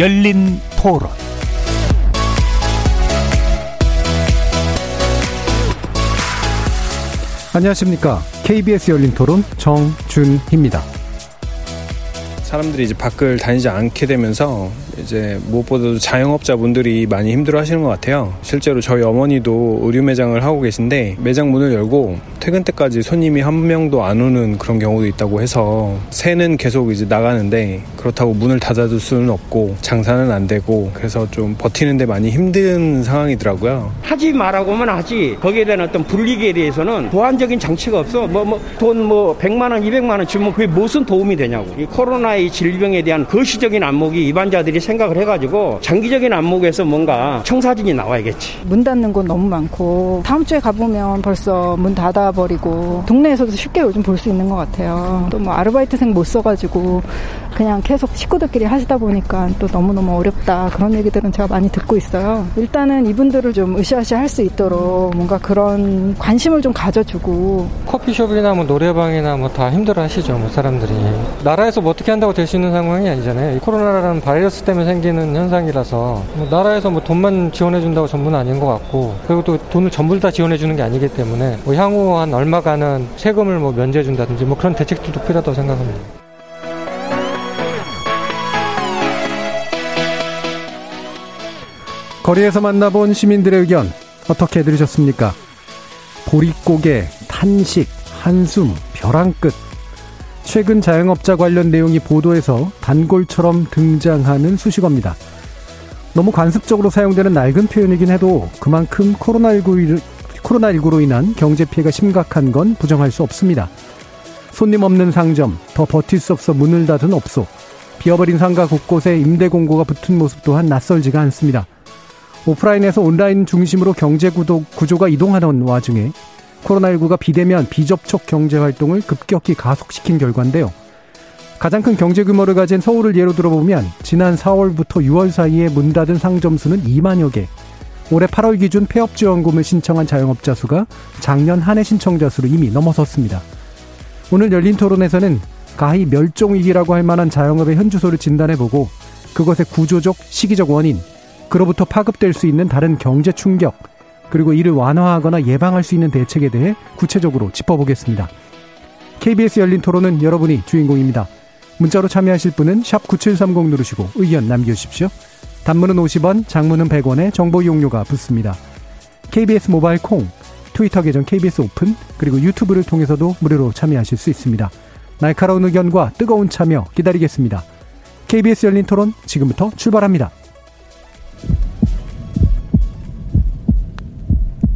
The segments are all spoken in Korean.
열린 토론 안녕하십니까. KBS 열린 토론 정준희입니다. 사람들이 이제 밖을 다니지 않게 되면서 이제 무엇보다도 자영업자분들이 많이 힘들어 하시는 것 같아요. 실제로 저희 어머니도 의류 매장을 하고 계신데 매장 문을 열고 퇴근 때까지 손님이 한 명도 안 오는 그런 경우도 있다고 해서 새는 계속 이제 나가는데 그렇다고 문을 닫아둘 수는 없고 장사는 안 되고 그래서 좀 버티는데 많이 힘든 상황이더라고요. 하지 말라고만 하지 거기에 대한 어떤 불리기에 대해서는 보완적인 장치가 없어 뭐뭐돈뭐 100만 원 200만 원 주면 그게 무슨 도움이 되냐고 이 코로나의 질병에 대한 거시적인 안목이 입안자들이 생각을 해가지고 장기적인 안목에서 뭔가 청사진이 나와야겠지. 문 닫는 곳 너무 많고 다음 주에 가보면 벌써 문 닫아버리고 동네에서도 쉽게 요즘 볼 수 있는 것 같아요. 또 뭐 아르바이트생 못 써가지고 그냥 계속 식구들끼리 하시다 보니까 또 너무너무 어렵다 그런 얘기들은 제가 많이 듣고 있어요. 일단은 이분들을 좀 으쌰으쌰 할 수 있도록 뭔가 그런 관심을 좀 가져주고 커피숍이나 뭐 노래방이나 뭐 다 힘들어 하시죠 뭐 사람들이 나라에서 뭐 어떻게 한다고 될 수 있는 상황이 아니잖아요 이 코로나라는 바이러스 때문에 생기는 현상이라서 뭐 나라에서 뭐 돈만 지원해 준다고 전부는 아닌 것 같고 그리고 또 돈을 전부 다 지원해 주는 게 아니기 때문에 뭐 향후 한 얼마간은 세금을 뭐 면제해 준다든지 뭐 그런 대책들도 필요하다고 생각합니다. 거리에서 만나본 시민들의 의견 어떻게 들으셨습니까? 보릿고개, 탄식, 한숨, 벼랑 끝. 최근 자영업자 관련 내용이 보도에서 단골처럼 등장하는 수식어입니다. 너무 관습적으로 사용되는 낡은 표현이긴 해도 그만큼 코로나19, 코로나19로 인한 경제 피해가 심각한 건 부정할 수 없습니다. 손님 없는 상점, 더 버틸 수 없어 문을 닫은 업소, 비어버린 상가 곳곳에 임대 공고가 붙은 모습 또한 낯설지가 않습니다. 오프라인에서 온라인 중심으로 경제 구도, 구조가 이동하는 와중에 코로나19가 비대면 비접촉 경제 활동을 급격히 가속시킨 결과인데요. 가장 큰 경제 규모를 가진 서울을 예로 들어보면 지난 4월부터 6월 사이에 문 닫은 상점 수는 2만여 개. 올해 8월 기준 폐업 지원금을 신청한 자영업자 수가 작년 한 해 신청자 수를 이미 넘어섰습니다. 오늘 열린 토론에서는 가히 멸종 위기라고 할 만한 자영업의 현 주소를 진단해보고 그것의 구조적, 시기적 원인, 그로부터 파급될 수 있는 다른 경제 충격, 그리고 이를 완화하거나 예방할 수 있는 대책에 대해 구체적으로 짚어보겠습니다. KBS 열린 토론은 여러분이 주인공입니다. 문자로 참여하실 분은 9730 누르시고 의견 남겨주십시오. 단문은 50원, 장문은 100원에 정보 이용료가 붙습니다. KBS 모바일 콩, 트위터 계정 KBS 오픈, 그리고 유튜브를 통해서도 무료로 참여하실 수 있습니다. 날카로운 의견과 뜨거운 참여 기다리겠습니다. KBS 열린 토론 지금부터 출발합니다.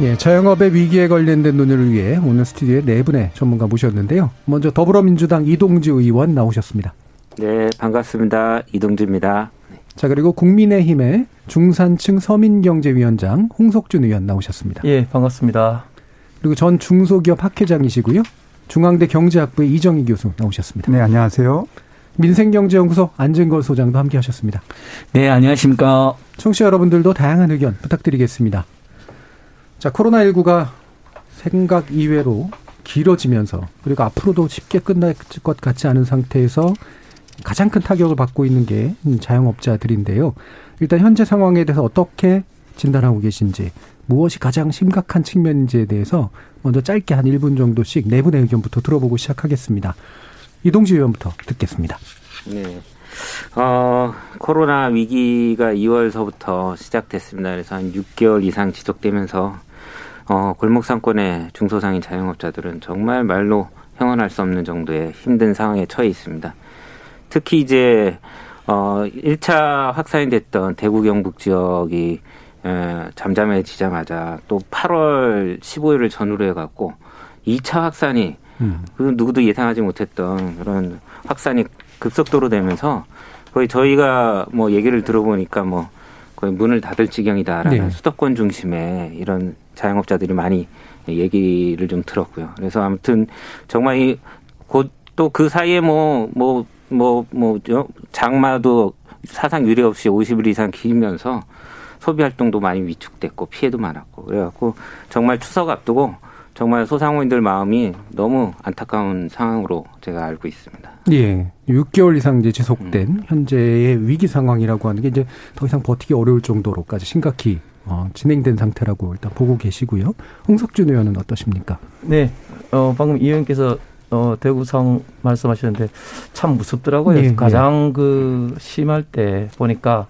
예, 자영업의 위기에 관련된 논의를 위해 오늘 스튜디오에 네 분의 전문가 모셨는데요. 먼저 더불어민주당 이동주 의원 나오셨습니다. 네, 반갑습니다. 이동주입니다. 자, 그리고 국민의힘의 중산층 서민경제위원장 홍석준 의원 나오셨습니다. 예, 반갑습니다. 그리고 전 중소기업 학회장이시고요. 중앙대 경제학부의 이정희 교수 나오셨습니다. 네, 안녕하세요. 민생경제연구소 안진걸 소장도 함께 하셨습니다. 네, 안녕하십니까. 청취자 여러분들도 다양한 의견 부탁드리겠습니다. 자, 코로나19가 생각 이외로 길어지면서 그리고 앞으로도 쉽게 끝날 것 같지 않은 상태에서 가장 큰 타격을 받고 있는 게 자영업자들인데요. 일단 현재 상황에 대해서 어떻게 진단하고 계신지 무엇이 가장 심각한 측면인지에 대해서 먼저 짧게 한 1분 정도씩 네 분의 의견부터 들어보고 시작하겠습니다. 이동주 의원부터 듣겠습니다. 네. 어, 코로나 위기가 2월서부터 시작됐습니다. 그래서 한 6개월 이상 지속되면서 어, 골목 상권의 중소상인 자영업자들은 정말 말로 형언할 수 없는 정도의 힘든 상황에 처해 있습니다. 특히 이제 어 1차 확산이 됐던 대구 경북 지역이 에, 잠잠해지자마자 또 8월 15일을 전후로 해갖고 2차 확산이 음. 그 누구도 예상하지 못했던 그런 확산이 급속도로 되면서 거의 저희가 뭐 얘기를 들어보니까 뭐 거의 문을 닫을 지경이다라는 네. 수도권 중심의 이런 자영업자들이 많이 얘기를 좀 들었고요. 그래서 아무튼 정말 이 곧 또 그 사이에 뭐뭐 뭐 뭐 장마도 사상 유례 없이 50일 이상 길면서 소비 활동도 많이 위축됐고 피해도 많았고 그래갖고 정말 추석 앞두고 정말 소상공인들 마음이 너무 안타까운 상황으로 제가 알고 있습니다. 예. 6개월 이상 이제 지속된 현재의 위기 상황이라고 하는 게 이제 더 이상 버티기 어려울 정도로까지 심각히 어, 진행된 상태라고 일단 보고 계시고요. 홍석준 의원은 어떠십니까? 네. 어, 방금 이 의원께서 어, 대구성 말씀하셨는데 참 무섭더라고요. 예, 가장 그 심할 때 보니까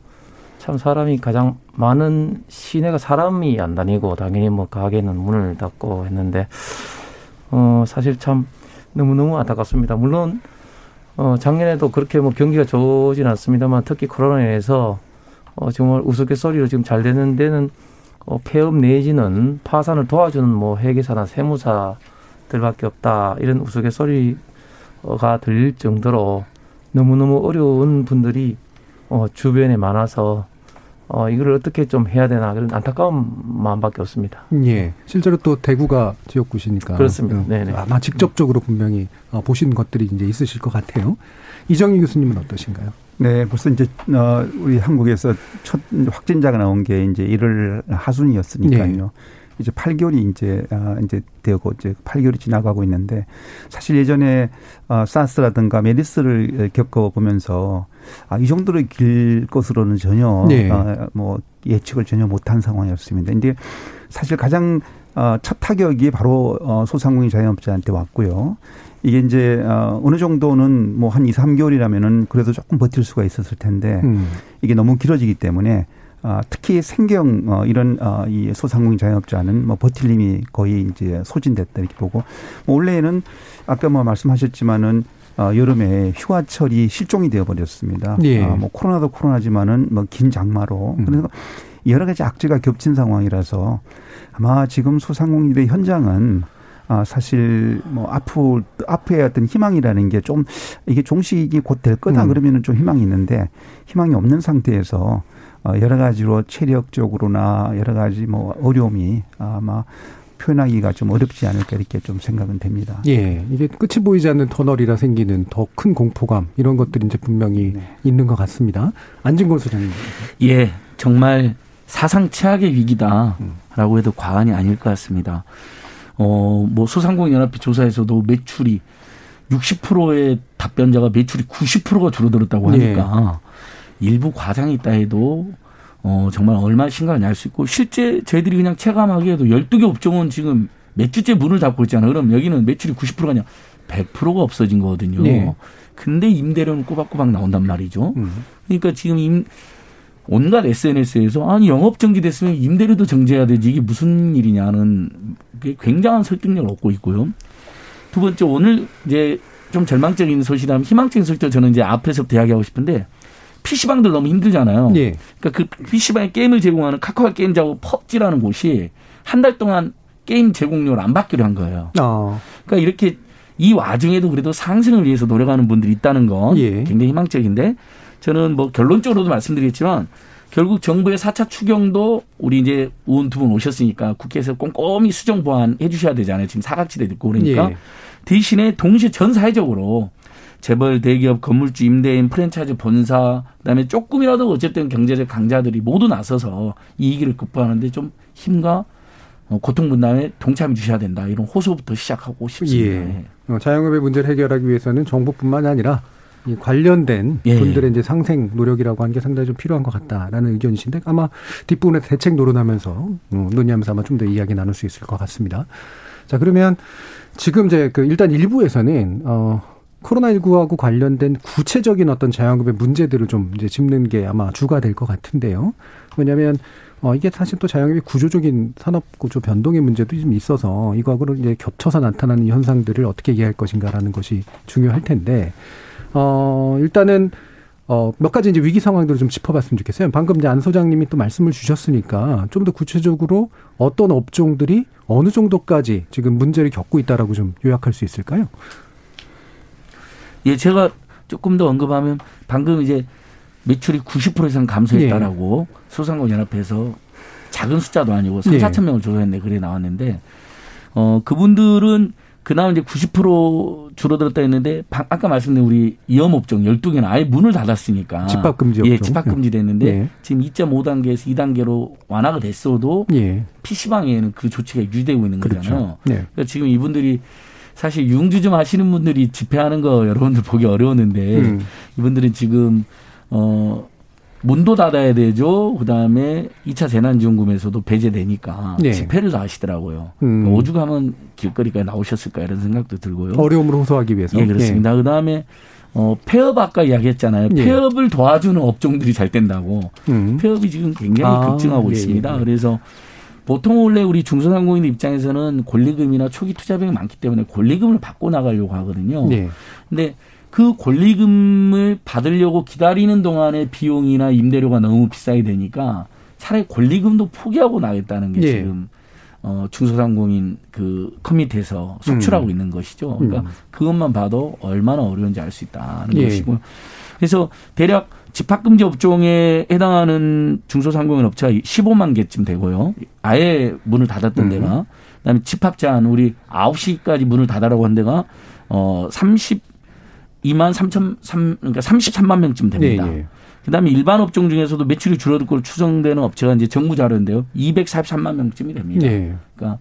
참 사람이 가장 많은 시내가 사람이 안 다니고 당연히 뭐 가게는 문을 닫고 했는데 어, 사실 참 너무너무 안타깝습니다. 물론 어, 작년에도 그렇게 뭐 경기가 좋진 않습니다만 특히 코로나에 인해서 어, 정말 우스갯소리로 지금 잘 되는 데는 어, 폐업 내지는 파산을 도와주는 뭐 회계사나 세무사들밖에 없다 이런 우스갯소리가 들릴 정도로 너무너무 어려운 분들이 어, 주변에 많아서 어, 이걸 어떻게 좀 해야 되나 그런 안타까운 마음밖에 없습니다. 예. 실제로 또 대구가 지역구시니까 그렇습니다. 어, 네네. 아마 직접적으로 분명히 어, 보신 것들이 이제 있으실 것 같아요. 이정희 교수님은 어떠신가요? 네, 벌써 이제 어 우리 한국에서 첫 확진자가 나온 게 이제 1월 하순이었으니까요. 네. 이제 8개월이 이제 아 이제 되고 이제 8개월이 지나가고 있는데 사실 예전에 어 사스라든가 메리스를 겪어 보면서 아 이 정도로 길 것으로는 전혀 네. 어뭐 예측을 전혀 못한 상황이었습니다. 근데 사실 가장 어첫 타격이 바로 어 소상공인 자영업자한테 왔고요. 이게 이제 어 어느 정도는 뭐 한 2, 3개월이라면은 그래도 조금 버틸 수가 있었을 텐데 음. 이게 너무 길어지기 때문에 아, 특히 생경 어, 이런 어, 이 소상공인 자영업자는 뭐 버틸 힘이 거의 이제 소진됐다 이렇게 보고 뭐 원래는 아까 뭐 말씀하셨지만은 어, 여름에 휴가철이 실종이 되어 버렸습니다. 예. 아, 뭐 코로나도 코로나지만은 뭐 긴 장마로 음. 그래서 여러 가지 악재가 겹친 상황이라서 아마 지금 소상공인들의 현장은 아, 사실 뭐 앞으로 앞에 어떤 희망이라는 게 좀 이게 종식이 곧 될 거다 음. 그러면은 좀 희망이 있는데 희망이 없는 상태에서 어, 여러 가지로 체력적으로나 여러 가지 뭐 어려움이 아마 표현하기가 좀 어렵지 않을까 이렇게 좀 생각은 됩니다. 예. 이게 끝이 보이지 않는 터널이라 생기는 더 큰 공포감 이런 것들이 이제 분명히 네. 있는 것 같습니다. 안진걸 소장님. 예, 정말 사상 최악의 위기다라고 음. 해도 과언이 아닐 것 같습니다. 어, 뭐 소상공인연합회 조사에서도 매출이 60%의 답변자가 매출이 90%가 줄어들었다고 예. 하니까 일부 과장이 있다 해도 어, 정말 얼마나 심각한지 알 수 있고 실제 저희들이 그냥 체감하기에도 12개 업종은 지금 몇 주째 문을 닫고 있잖아요. 그럼 여기는 매출이 90%가 아니라 100%가 없어진 거거든요. 네. 근데 임대료는 꼬박꼬박 나온단 말이죠. 음. 그러니까 지금 임, 온갖 SNS에서 아니 영업 정지됐으면 임대료도 정지해야 되지 이게 무슨 일이냐는 게 굉장한 설득력을 얻고 있고요. 두 번째 오늘 이제 좀 절망적인 소식이라면 희망적인 소식도 저는 이제 앞에서부터 이야기하고 싶은데 PC방들 너무 힘들잖아요. 예. 그러니까 그 PC방에 게임을 제공하는 카카오 게임 작업 펍지라는 곳이 한 달 동안 게임 제공료를 안 받기로 한 거예요. 아. 그러니까 이렇게 이 와중에도 그래도 상승을 위해서 노력하는 분들이 있다는 건 예. 굉장히 희망적인데 저는 뭐 결론적으로도 말씀드리겠지만 결국 정부의 4차 추경도 우리 이제 의원 두 분 오셨으니까 국회에서 꼼꼼히 수정 보완해 주셔야 되잖아요. 지금 사각지대 듣고 그러니까 예. 대신에 동시에 전 사회적으로 재벌, 대기업, 건물주, 임대인, 프랜차이즈 본사, 그다음에 조금이라도 어쨌든 경제적 강자들이 모두 나서서 이 위기를 극복하는데 좀 힘과 어, 고통 분담에 동참해 주셔야 된다. 이런 호소부터 시작하고 싶습니다. 예. 어, 자영업의 문제를 해결하기 위해서는 정부뿐만 아니라 이 관련된 예. 분들의 이제 상생 노력이라고 하는 게 상당히 좀 필요한 것 같다라는 의견이신데 아마 뒷부분에 대책 노론하면서 어, 논의하면서 아마 좀 더 이야기 나눌 수 있을 것 같습니다. 자 그러면 지금 이제 그 일단 일부에서는 어 코로나19하고 관련된 구체적인 어떤 자영업의 문제들을 좀 이제 짚는 게 아마 주가 될 것 같은데요. 왜냐하면 어, 이게 사실 또 자영업의 구조적인 산업 구조 변동의 문제도 좀 있어서 이거하고 이제 겹쳐서 나타나는 현상들을 어떻게 이해할 것인가라는 것이 중요할 텐데, 어, 일단은, 어, 몇 가지 이제 위기 상황들을 좀 짚어봤으면 좋겠어요. 방금 이제 안 소장님이 또 말씀을 주셨으니까 좀 더 구체적으로 어떤 업종들이 어느 정도까지 지금 문제를 겪고 있다라고 좀 요약할 수 있을까요? 예, 제가 조금 더 언급하면 방금 이제 매출이 90% 이상 감소했다라고 예. 소상공인연합회에서 작은 숫자도 아니고 3, 4천 명을 조사했는데 그래 나왔는데 어 그분들은 그나마 이제 90% 줄어들었다 했는데 아까 말씀드린 우리 이염업종 12개는 아예 문을 닫았으니까 집합 금지 예, 집합 금지 됐는데 예. 지금 2.5단계에서 2단계로 완화가 됐어도 예. PC방에는 그 조치가 유지되고 있는 그렇죠. 거잖아요. 예. 그러니까 지금 이분들이 사실 융주 좀 하시는 분들이 집회하는 거 여러분들 보기 어려웠는데 음. 이분들은 지금 어 문도 닫아야 되죠. 그다음에 2차 재난지원금에서도 배제되니까 네. 집회를 다 하시더라고요. 음. 그러니까 오죽하면 길거리까지 나오셨을까 이런 생각도 들고요. 어려움을 호소하기 위해서. 예, 그렇습니다. 네. 그다음에 어, 폐업 아까 이야기했잖아요. 예. 폐업을 도와주는 업종들이 잘 된다고. 음. 폐업이 지금 굉장히 아, 급증하고 예, 있습니다. 예. 그래서 보통 원래 우리 중소상공인 입장에서는 권리금이나 초기 투자비용이 많기 때문에 권리금을 받고 나가려고 하거든요. 네. 근데 그 권리금을 받으려고 기다리는 동안에 비용이나 임대료가 너무 비싸게 되니까 차라리 권리금도 포기하고 나겠다는 게 예. 지금 어 중소상공인 그 커뮤니티에서 속출하고 음. 있는 것이죠. 그러니까 음. 그것만 봐도 얼마나 어려운지 알 수 있다는 예. 것이고요. 그래서 대략 집합금지 업종에 해당하는 중소상공인 업체가 15만 개쯤 되고요. 아예 문을 닫았던 음. 데가 그다음에 집합 제한 우리 9시까지 문을 닫으라고 한 데가 어 30. 2만 3천 3 그러니까 33만 명쯤 됩니다. 네, 네. 그다음에 일반 업종 중에서도 매출이 줄어들 걸로 추정되는 업체가 이제 정부 자료인데요. 243만 명쯤이 됩니다. 네. 그러니까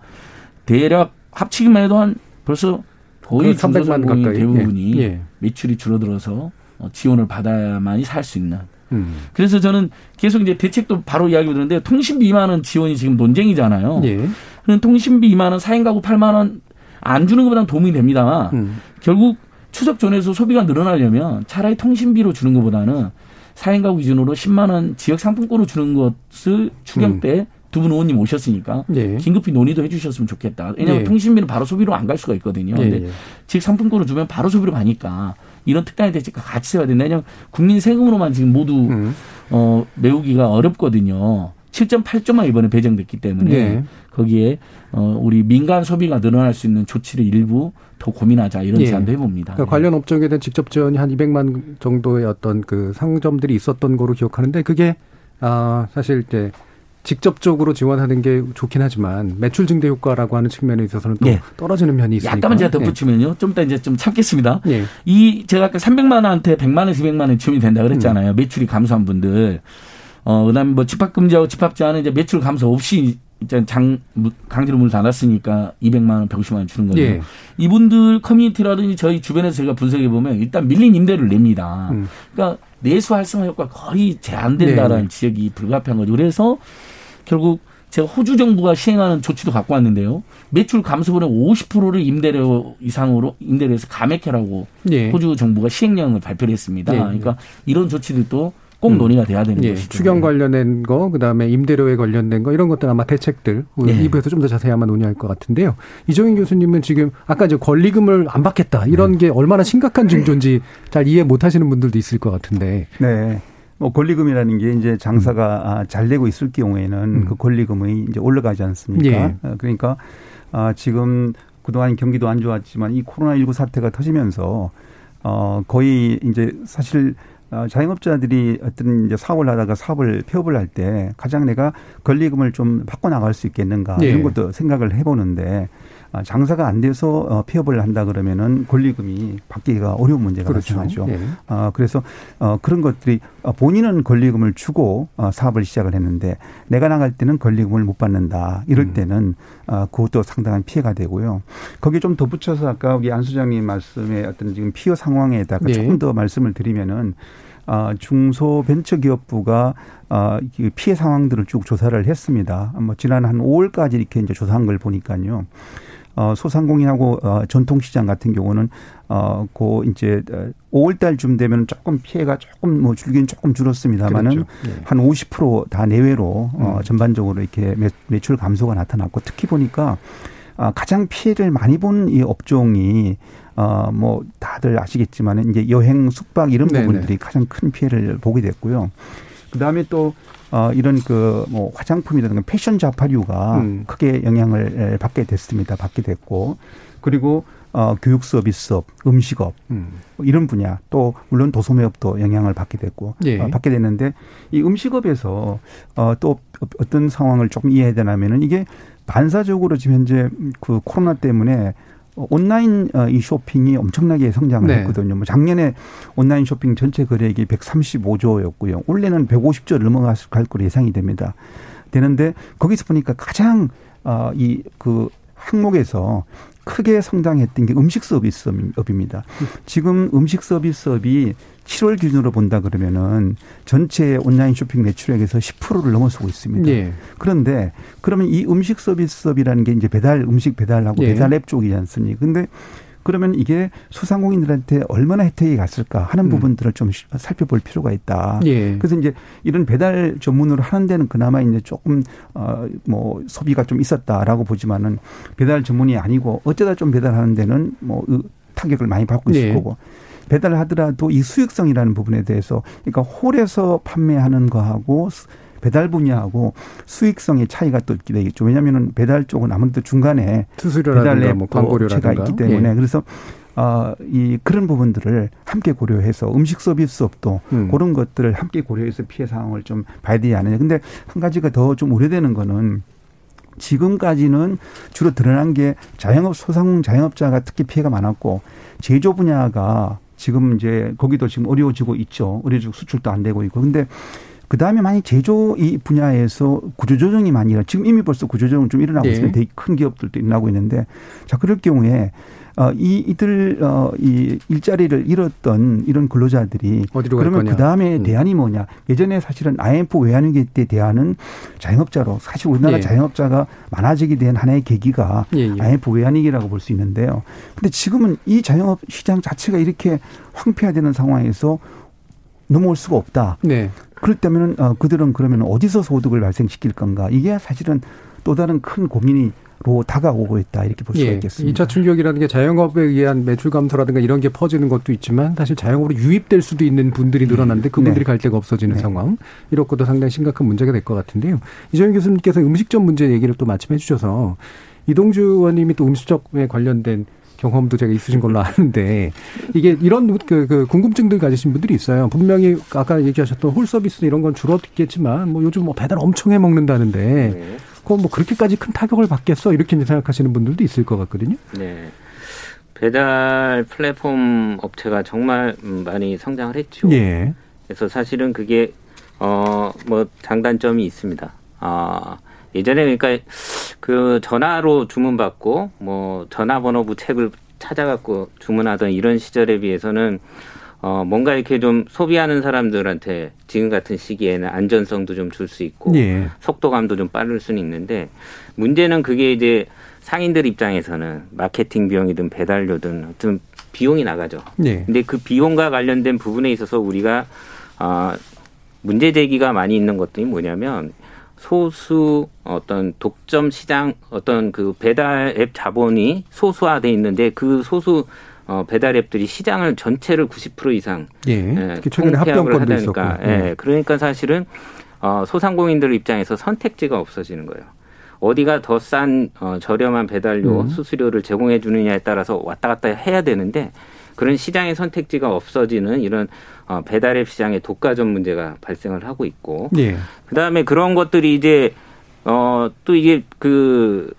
대략 합치기만 해도 한 벌써 거의 300만 가까이 대부분이 예. 예. 매출이 줄어들어서 어, 지원을 받아야만이 살 수 있는. 음. 그래서 저는 계속 이제 대책도 바로 이야기 드는데 통신비 2만 원 지원이 지금 논쟁이잖아요. 예. 그런 통신비 2만 원 4인 가구 8만 원 안 주는 것보다는 도움이 됩니다만 음. 결국 추석 전에서 소비가 늘어나려면 차라리 통신비로 주는 것보다는 4인 가구 기준으로 10만 원 지역 상품권으로 주는 것을 추경 음. 때두 분 의원님 오셨으니까 네. 긴급히 논의도 해주셨으면 좋겠다. 왜냐하면 네. 통신비는 바로 소비로 안 갈 수가 있거든요. 네. 근데 지역 상품권을 주면 바로 소비로 가니까 이런 특단의 대책과 같이 해야 된다. 왜냐하면 국민 세금으로만 지금 모두 음. 어, 메우기가 어렵거든요. 7.8조만 이번에 배정됐기 때문에 네. 거기에 어, 우리 민간 소비가 늘어날 수 있는 조치를 일부 더 고민하자 이런 예. 제안도 해봅니다. 그러니까 관련 업종에 대한 직접 지원이 한 200만 정도의 어떤 그 상점들이 있었던 거로 기억하는데 그게 아 사실 이제 직접적으로 지원하는 게 좋긴 하지만 매출 증대 효과라고 하는 측면에 있어서는 또 예. 떨어지는 면이 있으니까. 약간만 제가 덧붙이면요. 예. 좀 이따 이제 좀 참겠습니다. 예. 이 제가 아까 300만 원한테 100만 원에서 200만 원 지원이 된다 그랬잖아요. 음. 매출이 감소한 분들. 어 그다음에 뭐 집합 금지하고 집합 제한은 이제 매출 감소 없이 이제 장 강제로 문을 닫았으니까 200만 원, 150만 원 주는 거죠. 예. 이분들 커뮤니티라든지 저희 주변에서 제가 분석해 보면 일단 밀린 임대를 냅니다. 음. 그러니까 내수 활성화 효과 거의 제한된다라는 네. 지역이 불가피한 거죠. 그래서 결국 제가 호주 정부가 시행하는 조치도 갖고 왔는데요. 매출 감소분의 50%를 임대료 이상으로 임대료에서 감액해라고 예. 호주 정부가 시행령을 발표를 했습니다. 예. 그러니까 이런 조치들도 꼭 음. 논의가 돼야 되는 예, 것이죠. 추경 관련된 거, 그다음에 임대료에 관련된 거 이런 것들 아마 대책들 예. 2부에서 좀 더 자세히 아마 논의할 것 같은데요. 이종인 교수님은 지금 아까 이제 권리금을 안 받겠다 이런 네. 게 얼마나 심각한 징조인지 잘 이해 못 하시는 분들도 있을 것 같은데. 네. 뭐 권리금이라는 게 이제 장사가 음. 잘 되고 있을 경우에는 음. 그 권리금이 이제 올라가지 않습니까? 예. 어, 그러니까 아 지금 그동안 경기도 안 좋았지만 이 코로나 19 사태가 터지면서 어 거의 이제 사실 어, 자영업자들이 어떤 이제 사업을 하다가 사업을 폐업을 할 때 가장 내가 권리금을 좀 받고 나갈 수 있겠는가 네. 이런 것도 생각을 해보는데 아, 장사가 안 돼서 어, 폐업을 한다 그러면은 권리금이 받기가 어려운 문제가 그렇죠. 발생하죠. 네. 아, 그래서 어, 그런 것들이 어, 본인은 권리금을 주고 사업을 시작을 했는데 내가 나갈 때는 권리금을 못 받는다. 이럴 음. 때는 그것도 상당한 피해가 되고요. 거기에 좀 덧붙여서 아까 우리 안 소장님 말씀에 어떤 지금 피해 상황에다가 네. 조금 더 말씀을 드리면은 아, 중소벤처기업부가 아, 피해 상황들을 쭉 조사를 했습니다. 뭐 지난 한 5월까지 이렇게 이제 조사한 걸 보니까요. 어, 소상공인하고 어, 전통시장 같은 경우는 어, 고 이제 5월 달쯤 되면 조금 피해가 조금 뭐 줄긴 조금 줄었습니다만은 그렇죠. 네. 한50%다 내외로 어, 음. 전반적으로 이렇게 매출 감소가 나타났고 특히 보니까 아, 가장 피해를 많이 본 이 업종이 어, 뭐 다들 아시겠지만은 이제 여행 숙박 이런. 부분들이 가장 큰 피해를 보게 됐고요. 그 다음에 또 어, 이런 그 뭐 화장품이라든가 패션 잡화류가 음. 크게 영향을 받게 됐습니다. 받게 됐고 그리고 어, 교육 서비스 업, 음식업 음. 이런 분야 또 물론 도소매업도 영향을 받게 됐고 예. 어, 받게 됐는데 이 음식업에서 어, 또 어떤 상황을 조금 이해해야 되냐면은 이게 반사적으로 지금 현재 그 코로나 때문에 온라인 어, 이 쇼핑이 엄청나게 성장을 네. 했거든요. 뭐 작년에 온라인 쇼핑 전체 거래액이 135조였고요. 올해는 150조를 넘어갈 걸로 예상이 됩니다. 되는데 거기서 보니까 가장 어이그 항목에서 크게 성장했던 게 음식 서비스업입니다. 지금 음식 서비스업이 7월 기준으로 본다 그러면은 전체 온라인 쇼핑 매출액에서 10%를 넘어서고 있습니다. 예. 그런데 그러면 이 음식 서비스업이라는 게 이제 배달 음식 배달하고 예. 배달 앱 쪽이지 않습니까? 근데 그러면 이게 소상공인들한테 얼마나 혜택이 갔을까 하는 음. 부분들을 좀 살펴볼 필요가 있다. 예. 그래서 이제 이런 배달 전문으로 하는 데는 그나마 이제 조금 어뭐 소비가 좀 있었다라고 보지만은 배달 전문이 아니고 어쩌다 좀 배달하는 데는 뭐 타격을 많이 받고 있을 예. 거고 배달을 하더라도 이 수익성이라는 부분에 대해서 그러니까 홀에서 판매하는 거하고 배달 분야하고 수익성의 차이가 또 있게 되겠죠. 왜냐하면 배달 쪽은 아무래도 중간에 배달의 뭐 광고료가 있기 때문에 예. 그래서 어, 이 그런 부분들을 함께 고려해서 음식 서비스업도 음. 그런 것들을 함께 고려해서 피해 상황을 좀 봐야 되지 않느냐. 근데 한 가지가 더 좀 우려되는 거는 지금까지는 주로 드러난 게 자영업 소상 자영업자가 특히 피해가 많았고 제조 분야가 지금 이제 거기도 지금 어려워지고 있죠. 어려지고 수출도 안 되고 있고. 근데 그 다음에 만약 제조 이 분야에서 구조조정이 많이 일어 지금 이미 벌써 구조조정 좀 일어나고 네. 있습니다. 되게 큰 기업들도 일어나고 있는데 자 그럴 경우에 어, 이 이들 어, 이 일자리를 잃었던 이런 근로자들이 그러면 그 다음에 음. 대안이 뭐냐? 예전에 사실은 IMF 외환위기 때 대안은 자영업자로 사실 우리나라 예. 자영업자가 많아지게 된 하나의 계기가 예, 예. IMF 외환위기라고 볼 수 있는데요. 근데 지금은 이 자영업 시장 자체가 이렇게 황폐화되는 상황에서 넘어올 수가 없다. 네. 그럴 때면은 어, 그들은 그러면 어디서 소득을 발생시킬 건가? 이게 사실은 또 다른 큰 고민이 로 다가오고 있다 이렇게 볼 수가 예, 있겠습니다. 2차 충격이라는 게 자영업에 의한 매출 감소라든가 이런 게 퍼지는 것도 있지만 사실 자영업으로 유입될 수도 있는 분들이 네. 늘어났는데 그분들이 네. 갈 데가 없어지는 네. 상황 이런 것도 상당히 심각한 문제가 될 것 같은데요. 이정현 교수님께서 음식점 문제 얘기를 또 마침 해주셔서 이동주 의원님이 또 음식점에 관련된 경험도 제가 있으신 걸로 아는데 이게 이런 그, 그 궁금증들 가지신 분들이 있어요. 분명히 아까 얘기하셨던 홀 서비스 이런 건 줄었겠지만 뭐 요즘 뭐 배달 엄청 해 먹는다는데 네. 그건 뭐 그렇게까지 큰 타격을 받겠어 이렇게 생각하시는 분들도 있을 것 같거든요. 네. 배달 플랫폼 업체가 정말 많이 성장을 했죠. 예. 그래서 사실은 그게 어 뭐 장단점이 있습니다. 아 예전에 그러니까 그 전화로 주문받고 뭐 전화번호부 책을 찾아갖고 주문하던 이런 시절에 비해서는 어 뭔가 이렇게 좀 소비하는 사람들한테 지금 같은 시기에는 안전성도 좀 줄 수 있고 예. 속도감도 좀 빠를 수는 있는데 문제는 그게 이제 상인들 입장에서는 마케팅 비용이든 배달료든 어떤 비용이 나가죠. 예. 근데 그 비용과 관련된 부분에 있어서 우리가 아 문제 제기가 많이 있는 것들이 뭐냐면 소수 어떤 독점 시장 어떤 그 배달 앱 자본이 소수화돼 있는데 그 소수 어, 배달 앱들이 시장을 전체를 90% 이상 예, 예 최근에 합병권도 있었고 예, 예, 그러니까 사실은 어, 소상공인들 입장에서 선택지가 없어지는 거예요. 어디가 더 싼 어, 저렴한 배달료 음. 수수료를 제공해 주느냐에 따라서 왔다 갔다 해야 되는데 그런 시장의 선택지가 없어지는 이런 어, 배달앱 시장의 독과점 문제가 발생을 하고 있고 예. 그다음에 그런 것들이 이제 어 또 이게 그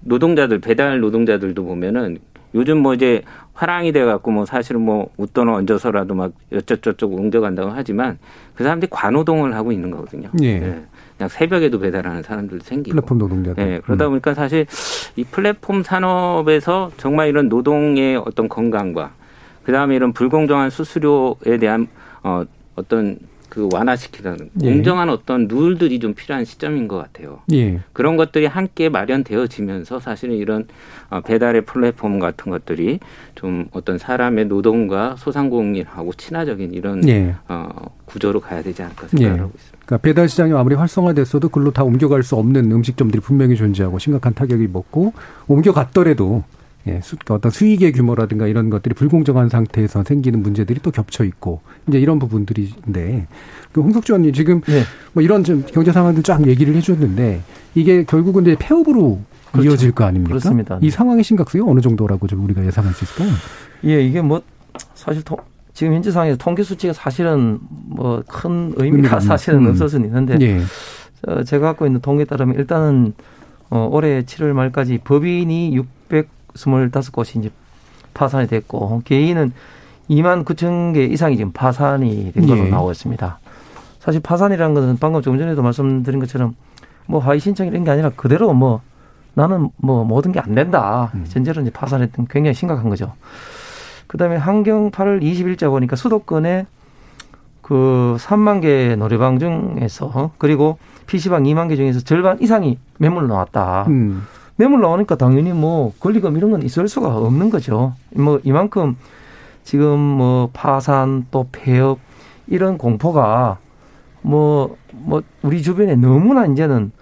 노동자들 배달 노동자들도 보면은 요즘 뭐 이제 화랑이 돼 갖고 뭐 사실은 뭐 웃돈을 얹어서라도 막 여쭤저쩌고 옮겨간다고 하지만 그 사람들이 관노동을 하고 있는 거거든요. 예. 네. 그냥 새벽에도 배달하는 사람들도 생기고. 플랫폼 노동자들. 네. 그러다 음. 보니까 사실 이 플랫폼 산업에서 정말 이런 노동의 어떤 건강과 그다음에 이런 불공정한 수수료에 대한 어 어떤 그 완화시키는 예. 공정한 어떤 룰들이 좀 필요한 시점인 것 같아요. 예. 그런 것들이 함께 마련되어지면서 사실은 이런 어, 배달의 플랫폼 같은 것들이 좀 어떤 사람의 노동과 소상공인하고 친화적인 이런 예. 어, 구조로 가야 되지 않을까 생각하고 예. 있습니다. 그러니까 배달 시장이 아무리 활성화됐어도 글로 다 옮겨갈 수 없는 음식점들이 분명히 존재하고 심각한 타격이 먹고 옮겨갔더라도 예, 수, 어떤 수익의 규모라든가 이런 것들이 불공정한 상태에서 생기는 문제들이 또 겹쳐 있고 이제 이런 부분들인데 그 홍석주 의원님 지금 네. 뭐 이런 좀 경제 상황들 쫙 얘기를 해주셨는데 이게 결국은 이제 폐업으로 그렇죠. 이어질 거 아닙니까? 그렇습니다. 이 상황의 심각성이 어느 정도라고 좀 우리가 예상할 수 있을까요? 예, 이게 뭐 사실 통, 지금 현재 상황에서 통계 수치가 사실은 뭐 큰 의미가 사실은 음. 없어서는 있는데 예. 어, 제가 갖고 있는 통계에 따르면 일단은 어, 올해 7월 말까지 법인이 625곳이 이제 파산이 됐고 개인은 2만 9천 개 이상이 지금 파산이 된 걸로 예. 나오고 있습니다. 사실 파산이라는 것은 방금 조금 전에도 말씀드린 것처럼 뭐 하위 신청 이런 게 아니라 그대로 뭐 나는 뭐 모든 게 안 된다. 음. 전제로 이제 파산했던 굉장히 심각한 거죠. 그다음에 한경 8월 20일자 보니까 수도권에 그 3만 개 노래방 중에서 그리고 PC방 2만 개 중에서 절반 이상이 매물 나왔다. 음. 매물 나오니까 당연히 뭐 권리금 이런 건 있을 수가 없는 거죠. 뭐 이만큼 지금 뭐 파산 또 폐업 이런 공포가 뭐, 뭐, 우리 주변에 너무나 이제는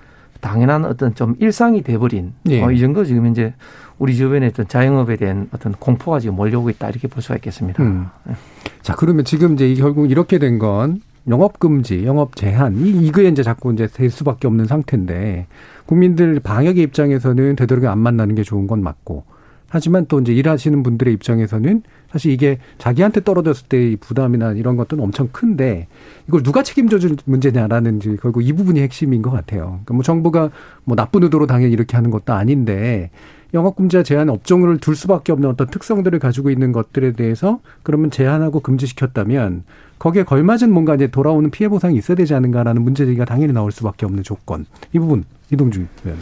당연한 어떤 좀 일상이 돼버린 예. 어, 이 정도 지금 이제 우리 주변에 어떤 자영업에 대한 어떤 공포가 지금 몰려오고 있다 이렇게 볼 수가 있겠습니다. 음. 네. 자 그러면 지금 이제 결국 이렇게 된 건 영업 금지, 영업 제한 이 이거에 이제 자꾸 이제 될 수밖에 없는 상태인데 국민들 방역의 입장에서는 되도록 안 만나는 게 좋은 건 맞고 하지만 또 이제 일하시는 분들의 입장에서는 사실 이게 자기한테 떨어졌을 때의 부담이나 이런 것들은 엄청 큰데 이걸 누가 책임져 줄 문제냐라는 이제 결국 이 부분이 핵심인 것 같아요. 그러니까 뭐 정부가 뭐 나쁜 의도로 당연히 이렇게 하는 것도 아닌데 영업금지와 제한 업종을 둘 수밖에 없는 어떤 특성들을 가지고 있는 것들에 대해서 그러면 제한하고 금지시켰다면 거기에 걸맞은 뭔가 이제 돌아오는 피해 보상이 있어야 되지 않은가라는 문제 제기가 당연히 나올 수밖에 없는 조건. 이 부분 이동준 의원.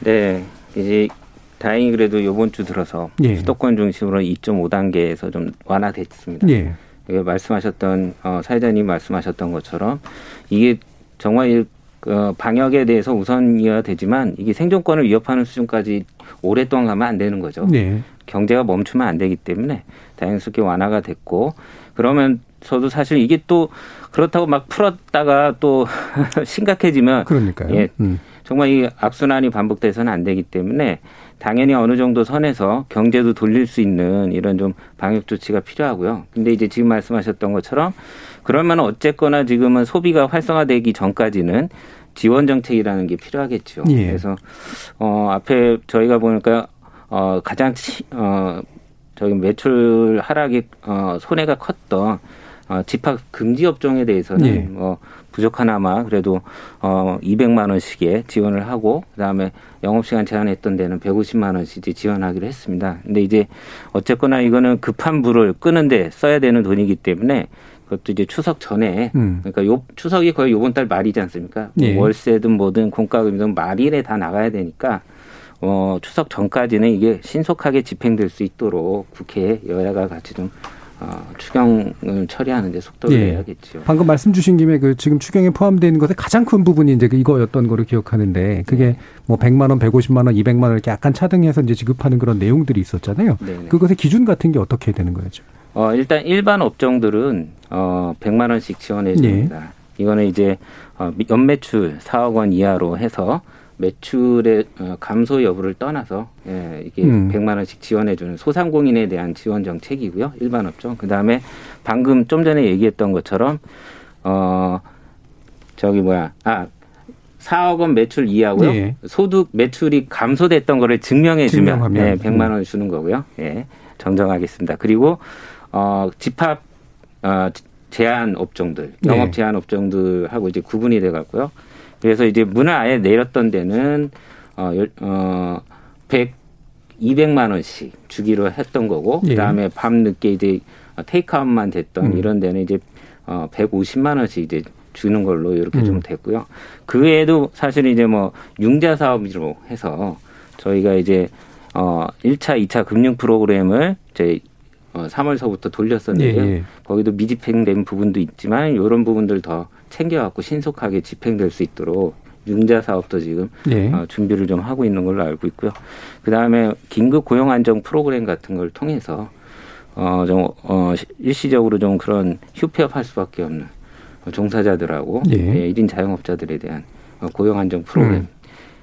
네. 이제 다행히 그래도 이번 주 들어서 예. 수도권 중심으로 2.5 단계에서 좀 완화됐습니다. 예. 말씀하셨던 어, 사회자님 말씀하셨던 것처럼 이게 정말 어, 방역에 대해서 우선이어야 되지만 이게 생존권을 위협하는 수준까지 오랫동안 가면 안 되는 거죠. 네. 경제가 멈추면 안 되기 때문에 다행스럽게 완화가 됐고 그러면 저도 사실 이게 또 그렇다고 막 풀었다가 또 심각해지면 그러니까요. 예, 음. 정말 이 악순환이 반복돼서는 안 되기 때문에 당연히 어느 정도 선에서 경제도 돌릴 수 있는 이런 좀 방역 조치가 필요하고요. 근데 이제 지금 말씀하셨던 것처럼 그러면 어쨌거나 지금은 소비가 활성화되기 전까지는 지원 정책이라는 게 필요하겠죠. 예. 그래서 어 앞에 저희가 보니까 어 가장 치, 어 저기 매출 하락이 어 손해가 컸던 어 집합 금지 업종에 대해서는 예. 뭐 부족하나마 그래도 어 200만 원씩의 지원을 하고 그다음에 영업 시간 제한했던 데는 150만 원씩 지원하기로 했습니다. 근데 이제 어쨌거나 이거는 급한 불을 끄는데 써야 되는 돈이기 때문에 그것도 이제 추석 전에 음. 그러니까 요 추석이 거의 요번 달 말이지 않습니까? 예. 월세든 뭐든 공과금이든 말일에 다 나가야 되니까 어 추석 전까지는 이게 신속하게 집행될 수 있도록 국회 여야가 같이 좀 어, 추경을 처리하는 데 속도를 예. 내야겠죠. 방금 말씀 주신 김에 그 지금 추경에 포함되어 있는 것의 가장 큰 부분이 이제 그 이거였던 거를 기억하는데 그게 네. 뭐 100만 원, 150만 원, 200만 원 이렇게 약간 차등해서 이제 지급하는 그런 내용들이 있었잖아요. 네네. 네. 그것의 기준 같은 게 어떻게 되는 거죠? 어, 일단 일반 업종들은 어, 100만 원씩 지원해 줍니다. 네. 이거는 이제 어, 연매출 4억 원 이하로 해서 매출의 어, 감소 여부를 떠나서 예, 이게 음. 100만 원씩 지원해 주는 소상공인에 대한 지원 정책이고요. 일반 업종. 그 다음에 방금 좀 전에 얘기했던 것처럼 어 저기 뭐야? 아 4억 원 매출 이하고요. 예. 소득 매출이 감소됐던 거를 증명해 주면 예, 100만 원 주는 거고요. 예. 정정하겠습니다. 그리고 어 집합 어 제한 업종들, 영업 네. 제한 업종들하고 이제 구분이 돼 갖고요. 그래서 이제 문을 아예 내렸던 데는 어, 어 100, 200만 원씩 주기로 했던 거고 예. 그다음에 밤 늦게 이제 테이크아웃만 됐던 음. 이런 데는 이제 어 150만 원씩 이제 주는 걸로 이렇게 음. 좀 됐고요. 그 외에도 사실 이제 뭐 융자 사업으로 해서 저희가 이제 어 1차, 2차 금융 프로그램을 이제 어 3월서부터 돌렸었는데요. 예, 예. 거기도 미집행된 부분도 있지만 이런 부분들 더 챙겨갖고 신속하게 집행될 수 있도록 융자 사업도 지금 네. 어, 준비를 좀 하고 있는 걸로 알고 있고요. 그 다음에 긴급 고용 안정 프로그램 같은 걸 통해서 어, 좀, 어, 일시적으로 좀 그런 휴폐업할 수밖에 없는 종사자들하고 예. 예, 1인 자영업자들에 대한 어, 고용 안정 프로그램. 음.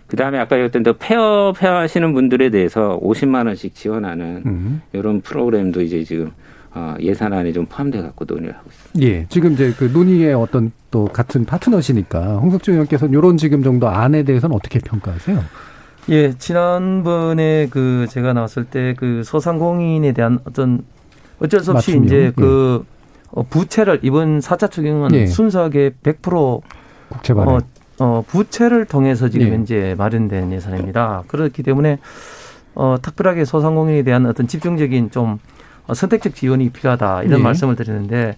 그 다음에 아까 얘기했던 더 폐업 하시는 분들에 대해서 50만 원씩 지원하는 음. 이런 프로그램도 이제 지금 어, 예산안에 좀 포함돼 갖고 논의를 하고 있습니다. 예, 지금 이제 그 논의의 어떤 또 같은 파트너시니까 홍석주 의원께서는 이런 지금 정도 안에 대해서는 어떻게 평가하세요? 예, 지난번에 그 제가 나왔을 때 그 소상공인에 대한 어떤 어쩔 수 없이 맞춤형, 이제 그 어, 부채를 이번 4차 추경은 예. 순수하게 100% 국채 발행. 어, 어, 부채를 통해서 지금 예. 이제 마련된 예산입니다. 그렇기 때문에 어, 특별하게 소상공인에 대한 어떤 집중적인 좀 어, 선택적 지원이 필요하다 이런 예. 말씀을 드리는데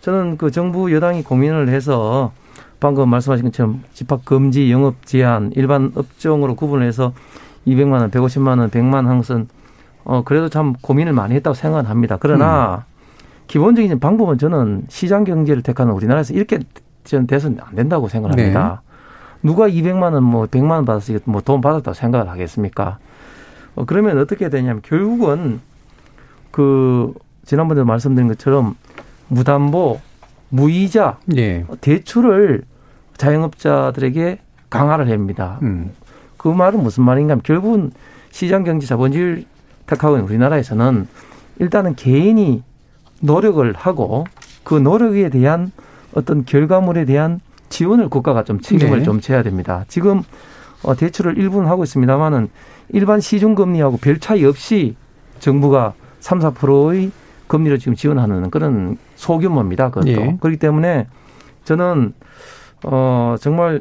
저는 그 정부 여당이 고민을 해서 방금 말씀하신 것처럼 집합 금지, 영업 제한, 일반 업종으로 구분해서 200만 원, 150만 원, 100만 항선 어 그래도 참 고민을 많이 했다고 생각합니다. 그러나 기본적인 방법은 저는 시장 경제를 택하는 우리나라에서 이렇게 저는 돼서는 안 된다고 생각합니다. 누가 200만 원, 뭐 100만 원 받아서 뭐돈 받았다고 생각을 하겠습니까? 어, 그러면 어떻게 되냐면 결국은 그 지난번에 말씀드린 것처럼 무담보, 무이자, 예. 대출을 자영업자들에게 강화를 합니다. 음. 그 말은 무슨 말인가 하면 결국은 시장 경제 자본주의를 택하고 있는 우리나라에서는 일단은 개인이 노력을 하고 그 노력에 대한 어떤 결과물에 대한 지원을 국가가 좀 책임을 네. 좀 져야 됩니다. 지금 어, 대출을 일부는 하고 있습니다만은 일반 시중 금리하고 별 차이 없이 정부가 3, 4%의 금리를 지금 지원하는 그런 소규모입니다. 그것도. 예. 그렇기 때문에 저는 어 정말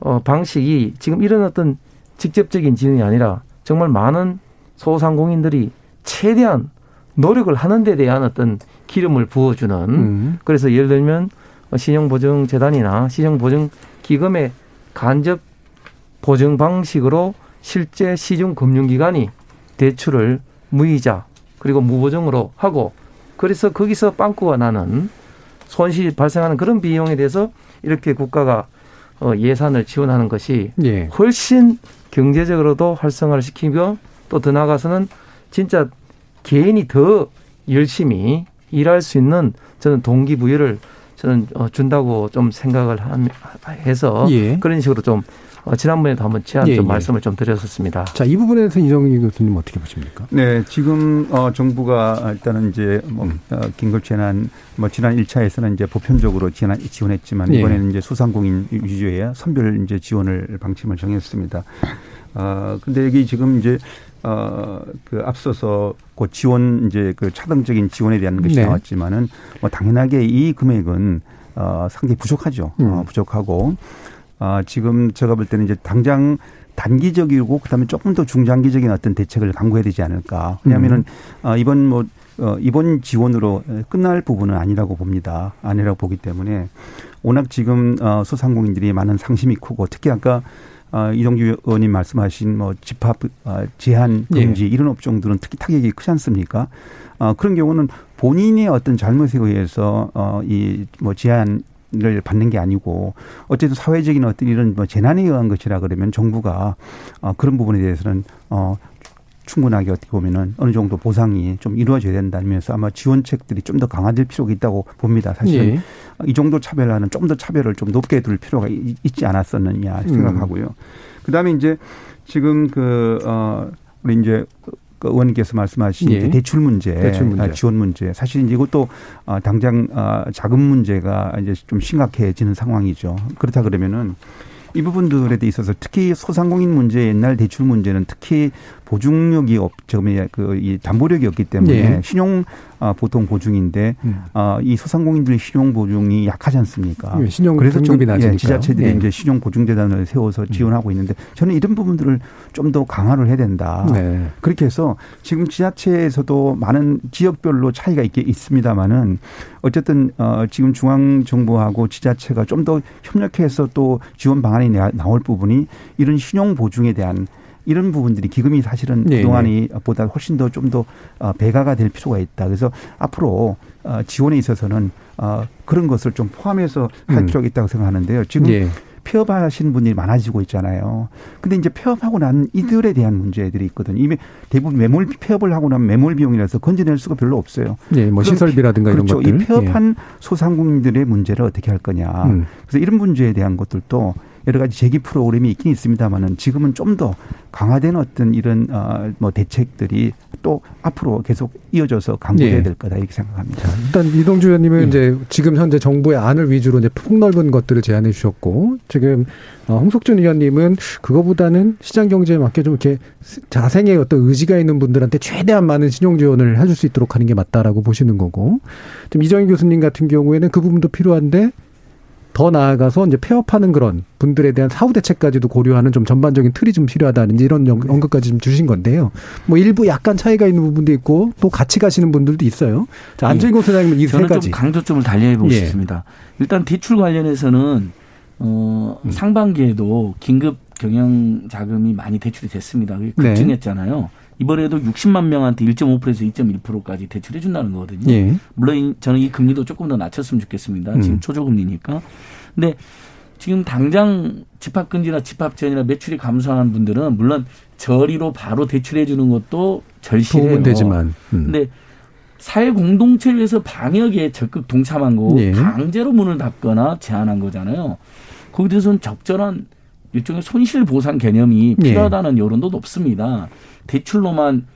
어 방식이 지금 이런 어떤 직접적인 지원이 아니라 정말 많은 소상공인들이 최대한 노력을 하는 데 대한 어떤 기름을 부어주는 음. 그래서 예를 들면 신용보증재단이나 신용보증기금의 간접 보증 방식으로 실제 시중금융기관이 대출을 무이자 그리고 무보증으로 하고 그래서 거기서 빵꾸가 나는 손실이 발생하는 그런 비용에 대해서 이렇게 국가가 어, 예산을 지원하는 것이 예. 훨씬 경제적으로도 활성화를 시키고 또더 나아가서는 진짜 개인이 더 열심히 일할 수 있는 저는 동기부여를 저는 어, 준다고 좀 생각을 함- 해서 예. 그런 식으로 좀 어, 지난번에도 한번 제안 예, 좀 예. 말씀을 좀 드렸었습니다. 자, 이 부분에 대해서 이정희 교수님 어떻게 보십니까? 네, 지금 어 정부가 일단은 이제 뭐 어, 긴급 재난 뭐 지난 1차에서는 이제 보편적으로 지원 지원했지만 예. 이번에는 이제 소상공인 위주의 선별 이제 지원을 방침을 정했습니다. 아 근데 여기 지금 이제 어 그 앞서서 그 지원 이제 그 차등적인 지원에 대한 것이 네. 나왔지만은 뭐 당연하게 이 금액은 어 상당히 부족하죠. 어, 음. 부족하고 아, 지금 제가 볼 때는 이제 당장 단기적이고 그다음에 조금 더 중장기적인 어떤 대책을 강구해야 되지 않을까. 왜냐하면은 어, 이번 뭐 어, 이번 지원으로 끝날 부분은 아니라고 봅니다. 아니라고 보기 때문에 워낙 지금 어, 소상공인들이 많은 상심이 크고 특히 아까 어, 이동규 의원님 말씀하신 뭐 집합 어, 제한 금지 이런 업종들은 특히 타격이 크지 않습니까? 어, 그런 경우는 본인의 어떤 잘못에 의해서 어, 이뭐 제한 을 받는 게 아니고 어쨌든 사회적인 어떤 이런 뭐 재난에 의한 것이라 그러면 정부가 어 그런 부분에 대해서는 어 충분하게 어떻게 보면은 어느 정도 보상이 좀 이루어져야 된다면서 아마 지원책들이 좀 더 강화될 필요가 있다고 봅니다. 사실은 예. 이 정도 차별화는 좀 더 차별을 좀 높게 둘 필요가 이- 있지 않았었느냐 생각하고요. 그다음에 이제 지금 그어 우리 이제 그 의원님께서 말씀하신 예. 이제 대출 문제, 대출 문제. 아, 지원 문제. 사실 이제 이것도 어, 당장 어, 자금 문제가 이제 좀 심각해지는 상황이죠. 그렇다 그러면은 이 부분들에 대 있어서 특히 소상공인 문제, 옛날 대출 문제는 특히 보증력이 없, 저금이 그이 담보력이 없기 때문에 예. 신용 어, 보통 보증인데 음. 어, 이 소상공인들의 신용 보증이 약하지 않습니까? 예, 신용 그래서 좀. 예, 지자체들이 예. 음. 이제 신용 보증 재단을 세워서 지원하고 있는데 저는 이런 부분들을 좀 더 강화를 해야 된다. 네. 그렇게 해서 지금 지자체에서도 많은 지역별로 차이가 있게 있습니다만은 어쨌든 어 지금 중앙 정부하고 지자체가 좀 더 협력해서 또 지원 방안이 나- 나올 부분이 이런 신용 보증에 대한 이런 부분들이 기금이 사실은 네, 그동안이 보다 훨씬 더 좀더 어, 배가가 될 필요가 있다. 그래서 앞으로 어, 지원에 있어서는 어, 그런 것을 좀 포함해서 할 음. 필요가 있다고 생각하는데요. 지금 예. 폐업하시는 분들이 많아지고 있잖아요. 근데 이제 폐업하고 난 이들에 대한 문제들이 있거든요. 이미 대부분 매몰 폐업을 하고 나면 매몰 비용이라서 건져낼 수가 별로 없어요. 예, 뭐 시설비라든가 이런 그렇죠. 것들. 이 폐업한 소상공인들의 문제를 어떻게 할 거냐. 음. 그래서 이런 문제에 대한 것들도 여러 가지 제기 프로그램이 있긴 있습니다만은 지금은 좀 더 강화된 어떤 이런 어뭐 대책들이 또 앞으로 계속 이어져서 강구돼야 예. 될 거다 이렇게 생각합니다. 일단 이동주 의원님은 예. 이제 지금 현재 정부의 안을 위주로 이제 폭넓은 것들을 제안해 주셨고 지금 어, 홍석준 의원님은 그거보다는 시장 경제에 맞게 좀 이렇게 자생의 어떤 의지가 있는 분들한테 최대한 많은 신용 지원을 해줄 수 있도록 하는 게 맞다라고 보시는 거고 좀 이정희 교수님 같은 경우에는 그 부분도 필요한데 더 나아가서 이제 폐업하는 그런 분들에 대한 사후 대책까지도 고려하는 좀 전반적인 틀이 좀 필요하다는 이런 연- 언급까지 좀 주신 건데요. 뭐 일부 약간 차이가 있는 부분도 있고 또 같이 가시는 분들도 있어요. 자, 안정익 소장님은 이세 저는 가지. 좀 강조점을 달리해 보고 예. 싶습니다. 일단 대출 관련해서는 어, 음. 상반기에도 긴급 경영 자금이 많이 대출이 됐습니다. 그게 네. 급증했잖아요. 이번에도 60만 명한테 1.5%에서 2.1%까지 대출해 준다는 거거든요. 예. 물론 이- 저는 이 금리도 조금 더 낮췄으면 좋겠습니다. 음. 지금 초저금리니까. 근데 지금 당장 집합금지나 집합지원이나 매출이 감소한 분들은 물론 저리로 바로 대출해 주는 것도 절실해요. 도움은 되지만. 음. 근데 사회 공동체를 위해서 방역에 적극 동참한 거고 예. 강제로 문을 닫거나 제한한 거잖아요. 거기에 대해서는 적절한 일종의 손실 보상 개념이 예. 필요하다는 여론도 높습니다. 대출로만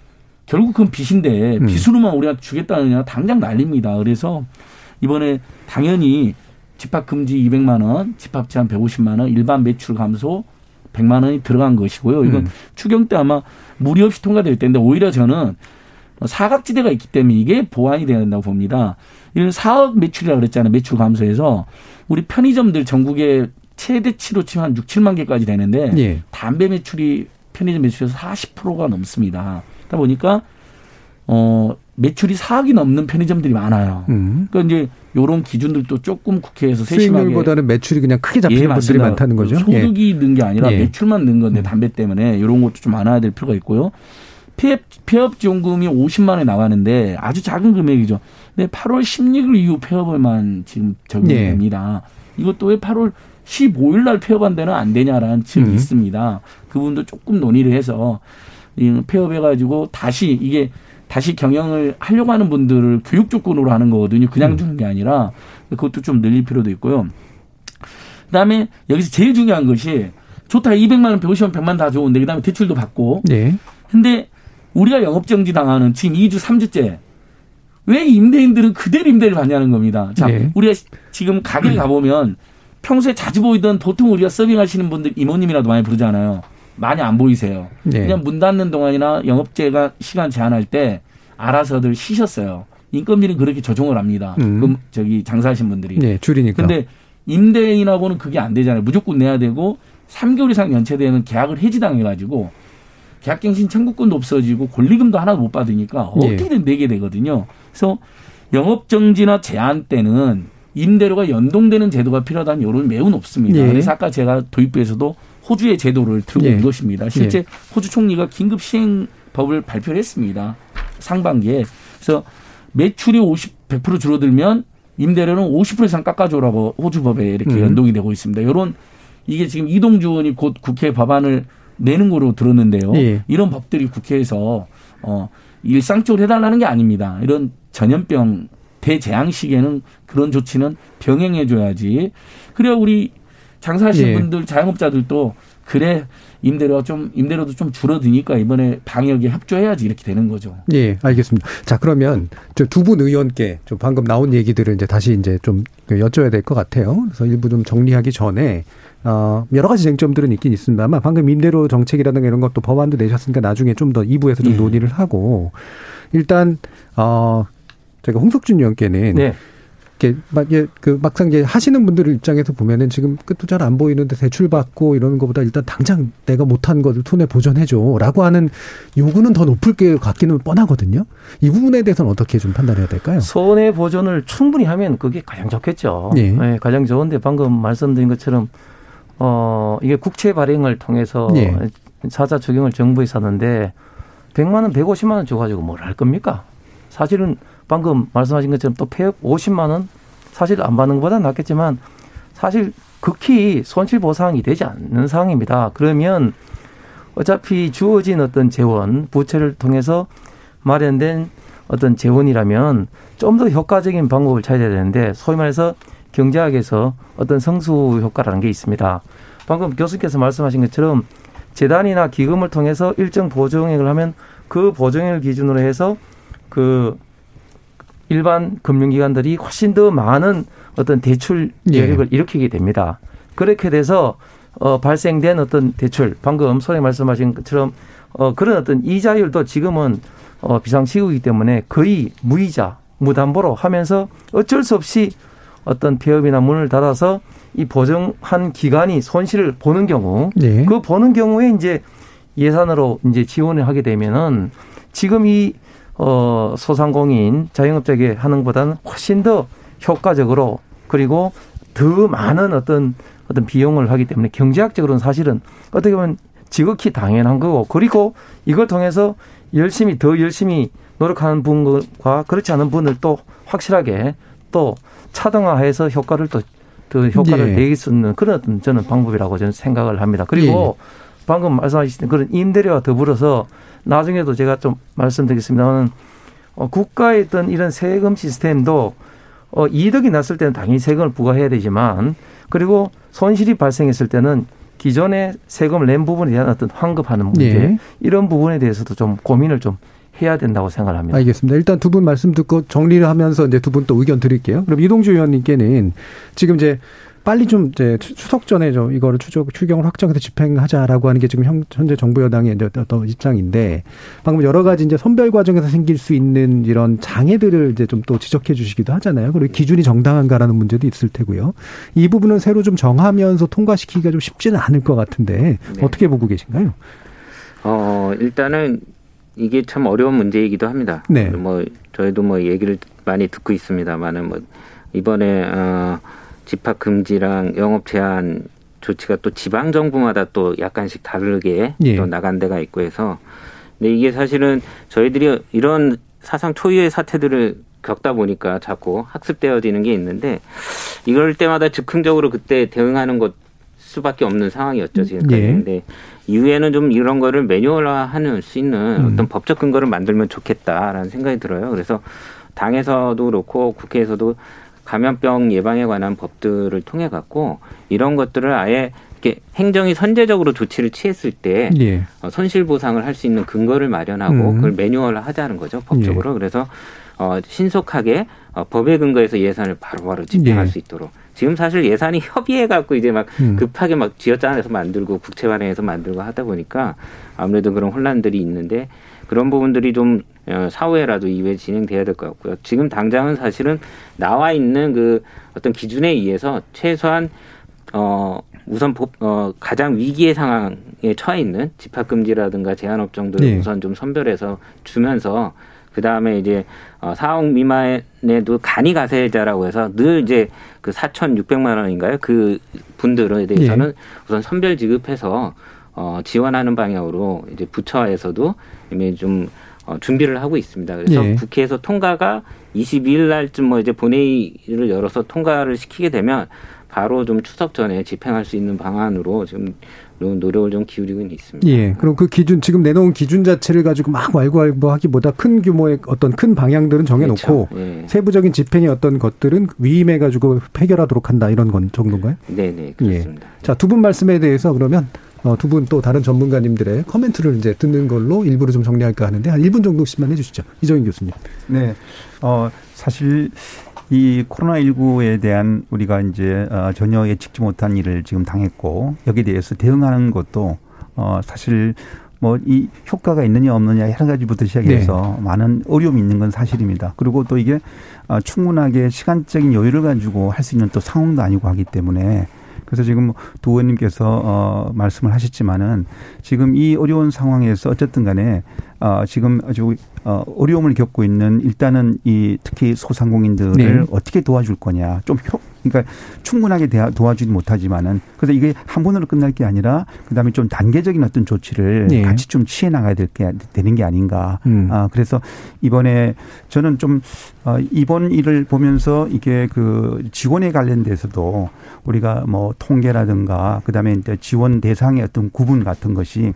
결국 그건 빚인데 음. 빚으로만 우리가 주겠다느냐 당장 난립니다. 그래서 이번에 당연히 집합 금지 200만 원, 집합 제한 150만 원, 일반 매출 감소 100만 원이 들어간 것이고요. 이건 음. 추경 때 아마 무리 없이 통과될 텐데 오히려 저는 사각지대가 있기 때문에 이게 보완이 돼야 된다고 봅니다. 이런 사억 매출이라고 그랬잖아요. 매출 감소해서 우리 편의점들 전국에 최대치로 치면 한 6, 7만 개까지 되는데 예. 담배 매출이 편의점 매출에서 40%가 넘습니다. 그러다 보니까 어 매출이 4억이 넘는 편의점들이 많아요. 음. 그러니까 이제 요런 기준들도 조금 국회에서 세심하게 수익률보다는 매출이 그냥 크게 잡히는 예, 분들이 맞습니다. 많다는 거죠. 예. 소득이 는게 아니라 예. 매출만 는 건데 담배 때문에 이런 것도 좀 많아야 될 필요가 있고요. 폐업, 폐업 지원금이 50만 원에 나가는데 아주 작은 금액이죠. 근데 8월 16일 이후 폐업을만 지금 적용이 예. 됩니다. 이것도 왜 8월 15일 날 폐업한 데는 안 되냐라는 측이 음. 있습니다. 그 부분도 조금 논의를 해서 이 폐업해가지고 다시 이게 다시 경영을 하려고 하는 분들을 교육 조건으로 하는 거거든요. 그냥 주는 게 아니라 그것도 좀 늘릴 필요도 있고요. 그다음에 여기서 제일 중요한 것이 좋다 200만 원, 150만 원, 100만 원다 좋은데 그다음에 대출도 받고. 예. 근데 우리가 영업 정지 당하는 지금 2주, 3주째 왜 임대인들은 그대로 임대를 받냐는 겁니다. 자, 예. 우리가 지금 가게 가 보면 평소에 자주 보이던 보통 우리가 서빙하시는 분들 이모님이라도 많이 부르잖아요. 많이 안 보이세요. 예. 그냥 문 닫는 동안이나 영업제가 시간 제한할 때 알아서들 쉬셨어요. 인건비는 그렇게 조정을 합니다. 음. 그 저기 장사하신 분들이. 예, 줄이니까. 근데 임대인하고는 그게 안 되잖아요. 무조건 내야 되고 3개월 이상 연체되면 계약을 해지당해 가지고 계약갱신 청구권도 없어지고 권리금도 하나도 못 받으니까 예. 어떻게든 내게 되거든요. 그래서 영업정지나 제한 때는 임대료가 연동되는 제도가 필요하다는 여론이 매우 높습니다. 예. 그래서 아까 제가 도입부에서도 호주의 제도를 들고 예. 온 것입니다. 실제 호주 총리가 긴급 시행법을 발표를 했습니다. 상반기에. 그래서 매출이 50, 100% 줄어들면 임대료는 50% 이상 깎아줘라고 호주법에 이렇게 음. 연동이 되고 있습니다. 이런 이게 지금 이동주 의원이 곧 국회 법안을 내는 거로 들었는데요. 예. 이런 법들이 국회에서 어 일상적으로 해달라는 게 아닙니다. 이런 전염병 대재앙 시기에는 그런 조치는 병행해 줘야지. 그래야 우리 장사하시는 예. 분들 자영업자들도 그래 임대료가 좀 임대료도 좀 줄어드니까 이번에 방역에 협조해야지 이렇게 되는 거죠. 예, 알겠습니다. 자, 그러면 저두분 의원께 좀 방금 나온 얘기들을 이제 다시 이제 좀 여쭤야 될 것 같아요. 그래서 일부 좀 정리하기 전에 어, 여러 가지 쟁점들은 있긴 있습니다만 방금 임대료 정책이라든가 이런 것도 법안도 내셨으니까 나중에 좀 더 2부에서 좀 예. 논의를 하고 일단 어 제가 홍석준 의원께는 네. 이렇게 막, 예, 그 막상 이제 하시는 분들 입장에서 보면은 지금 끝도 잘 안 보이는데 대출 받고 이러는 것보다 일단 당장 내가 못한 것을 손에 보전해줘라고 하는 요구는 더 높을 게 같기는 뻔하거든요. 이 부분에 대해서는 어떻게 좀 판단해야 될까요? 손해 보존을 충분히 하면 그게 가장 좋겠죠. 예. 예, 가장 좋은데 방금 말씀드린 것처럼 어 이게 국채 발행을 통해서 예. 사자 추경을 정부에서 하는데 100만 원, 150만 원 줘가지고 뭘 할 겁니까? 사실은 방금 말씀하신 것처럼 또 폐업 50만 원 사실 안 받는 것보다 낫겠지만 사실 극히 손실 보상이 되지 않는 상황입니다. 그러면 어차피 주어진 어떤 재원, 부채를 통해서 마련된 어떤 재원이라면 좀 더 효과적인 방법을 찾아야 되는데 소위 말해서 경제학에서 어떤 성수 효과라는 게 있습니다. 방금 교수께서 말씀하신 것처럼 재단이나 기금을 통해서 일정 보증액을 하면 그 보증액을 기준으로 해서 그 일반 금융기관들이 훨씬 더 많은 어떤 대출 여력을 예. 일으키게 됩니다. 그렇게 돼서 어 발생된 어떤 대출 방금 소리 말씀하신 것처럼 어 그런 어떤 이자율도 지금은 어 비상시국이기 때문에 거의 무이자 무담보로 하면서 어쩔 수 없이 어떤 폐업이나 문을 닫아서 이 보증한 기관이 손실을 보는 경우 네. 그 보는 경우에 이제 예산으로 이제 지원을 하게 되면은 지금 이 어, 소상공인 자영업자에게 하는 것보다는 훨씬 더 효과적으로 그리고 더 많은 어떤 어떤 비용을 하기 때문에 경제학적으로는 사실은 어떻게 보면 지극히 당연한 거고 그리고 이걸 통해서 열심히 더 열심히 노력하는 분과 그렇지 않은 분을 또 확실하게 또 차등화해서 효과를 또그 효과를 예. 내기 수 있는 그런 어떤 저는 방법이라고 저는 생각을 합니다. 그리고 예. 방금 말씀하신 그런 임대료와 더불어서 나중에도 제가 좀 말씀드리겠습니다만 어, 국가의 어떤 이런 세금 시스템도 어, 이득이 났을 때는 당연히 세금을 부과해야 되지만 그리고 손실이 발생했을 때는 기존의 세금을 낸 부분에 대한 어떤 환급하는 문제 예. 이런 부분에 대해서도 좀 고민을 좀 해야 된다고 생각을 합니다. 알겠습니다. 일단 두 분 말씀 듣고 정리를 하면서 이제 두 분 또 의견 드릴게요. 그럼 이동주 의원님께는 지금 이제 빨리 좀 이제 추석 전에 좀 이거를 추적 추경을 확정해서 집행하자라고 하는 게 지금 현재 정부 여당의 어떤 입장인데 방금 여러 가지 이제 선별 과정에서 생길 수 있는 이런 장애들을 이제 좀 또 지적해 주시기도 하잖아요. 그리고 기준이 정당한가라는 문제도 있을 테고요. 이 부분은 새로 좀 정하면서 통과시키기가 좀 쉽지는 않을 것 같은데 네. 어떻게 보고 계신가요? 어 일단은 이게 참 어려운 문제이기도 합니다. 네. 뭐 저희도 뭐 얘기를 많이 듣고 있습니다만은 뭐 이번에 어 집합 금지랑 영업 제한 조치가 또 지방 정부마다 또 약간씩 다르게 예. 또 나간 데가 있고 해서 근데 이게 사실은 저희들이 이런 사상 초유의 사태들을 겪다 보니까 자꾸 학습되어지는 게 있는데 이럴 때마다 즉흥적으로 그때 대응하는 것 수밖에 없는 상황이었죠 지금까지. 예. 근데 이후에는 좀 이런 거를 매뉴얼화할 수 있는 음. 어떤 법적 근거를 만들면 좋겠다라는 생각이 들어요. 그래서 당에서도 그렇고 국회에서도 감염병 예방에 관한 법들을 통해 갖고 이런 것들을 아예 이렇게 행정이 선제적으로 조치를 취했을 때 예. 어, 손실 보상을 할 수 있는 근거를 마련하고 음. 그걸 매뉴얼화하자는 거죠 법적으로 예. 그래서 어, 신속하게 어, 법에 근거해서 예산을 바로바로 집행할 예. 수 있도록 지금 사실 예산이 협의해 갖고 이제 막 음. 급하게 막 쥐어짜내서 만들고 국채 발행해서 만들고 하다 보니까 아무래도 그런 혼란들이 있는데 그런 부분들이 좀 어, 사후에라도 이후에 진행돼야 될 것 같고요. 지금 당장은 사실은 나와 있는 그 어떤 기준에 의해서 최소한 어 우선 법, 어, 가장 위기의 상황에 처해 있는 집합금지라든가 제한업 종들을 네. 우선 좀 선별해서 주면서 그 다음에 이제 어 4억 미만에도 간이 가세자라고 해서 늘 이제 그 4,600만 원인가요? 그 분들에 대해서는 예. 우선 선별 지급해서 어 지원하는 방향으로 이제 부처에서도 이미 좀 어, 준비를 하고 있습니다. 그래서 예. 국회에서 통과가 22일 날쯤 뭐 이제 본회의를 열어서 통과를 시키게 되면 바로 좀 추석 전에 집행할 수 있는 방안으로 지금 노력을 좀 기울이고 있습니다. 예. 그럼 그 기준 지금 내놓은 기준 자체를 가지고 막 왈가왈부하기보다 큰 규모의 어떤 큰 방향들은 정해놓고 그렇죠. 예. 세부적인 집행의 어떤 것들은 위임해 가지고 해결하도록 한다 이런 건 정도인가요? 네네 그렇습니다. 예. 자두 분 말씀에 대해서 그러면 어, 두 분 또 다른 전문가님들의 코멘트를 이제 듣는 걸로 일부러 좀 정리할까 하는데 한 1분 정도씩만 해주시죠. 이정인 교수님. 네. 어, 사실 이 코로나19에 대한 우리가 이제 어, 전혀 예측지 못한 일을 지금 당했고 여기에 대해서 대응하는 것도 어, 사실 뭐 이 효과가 있느냐 없느냐 여러 가지부터 시작해서 네. 많은 어려움이 있는 건 사실입니다. 그리고 또 이게 어, 충분하게 시간적인 여유를 가지고 할 수 있는 또 상황도 아니고 하기 때문에 그래서 지금 두 의원님께서 어 말씀을 하셨지만은 지금 이 어려운 상황에서 어쨌든 간에 어 지금 아주 어 어려움을 겪고 있는 일단은 이 특히 소상공인들을 네. 어떻게 도와줄 거냐 좀 효, 그러니까 충분하게 도와주지 못하지만은 그래서 이게 한 번으로 끝날 게 아니라 그다음에 좀 단계적인 어떤 조치를 네. 같이 좀 취해 나가야 될 게 되는 게 아닌가. 음. 아 그래서 이번에 저는 좀 어, 이번 일을 보면서 이게 그 지원에 관련돼서도 우리가 뭐 통계라든가 그다음에 이제 지원 대상의 어떤 구분 같은 것이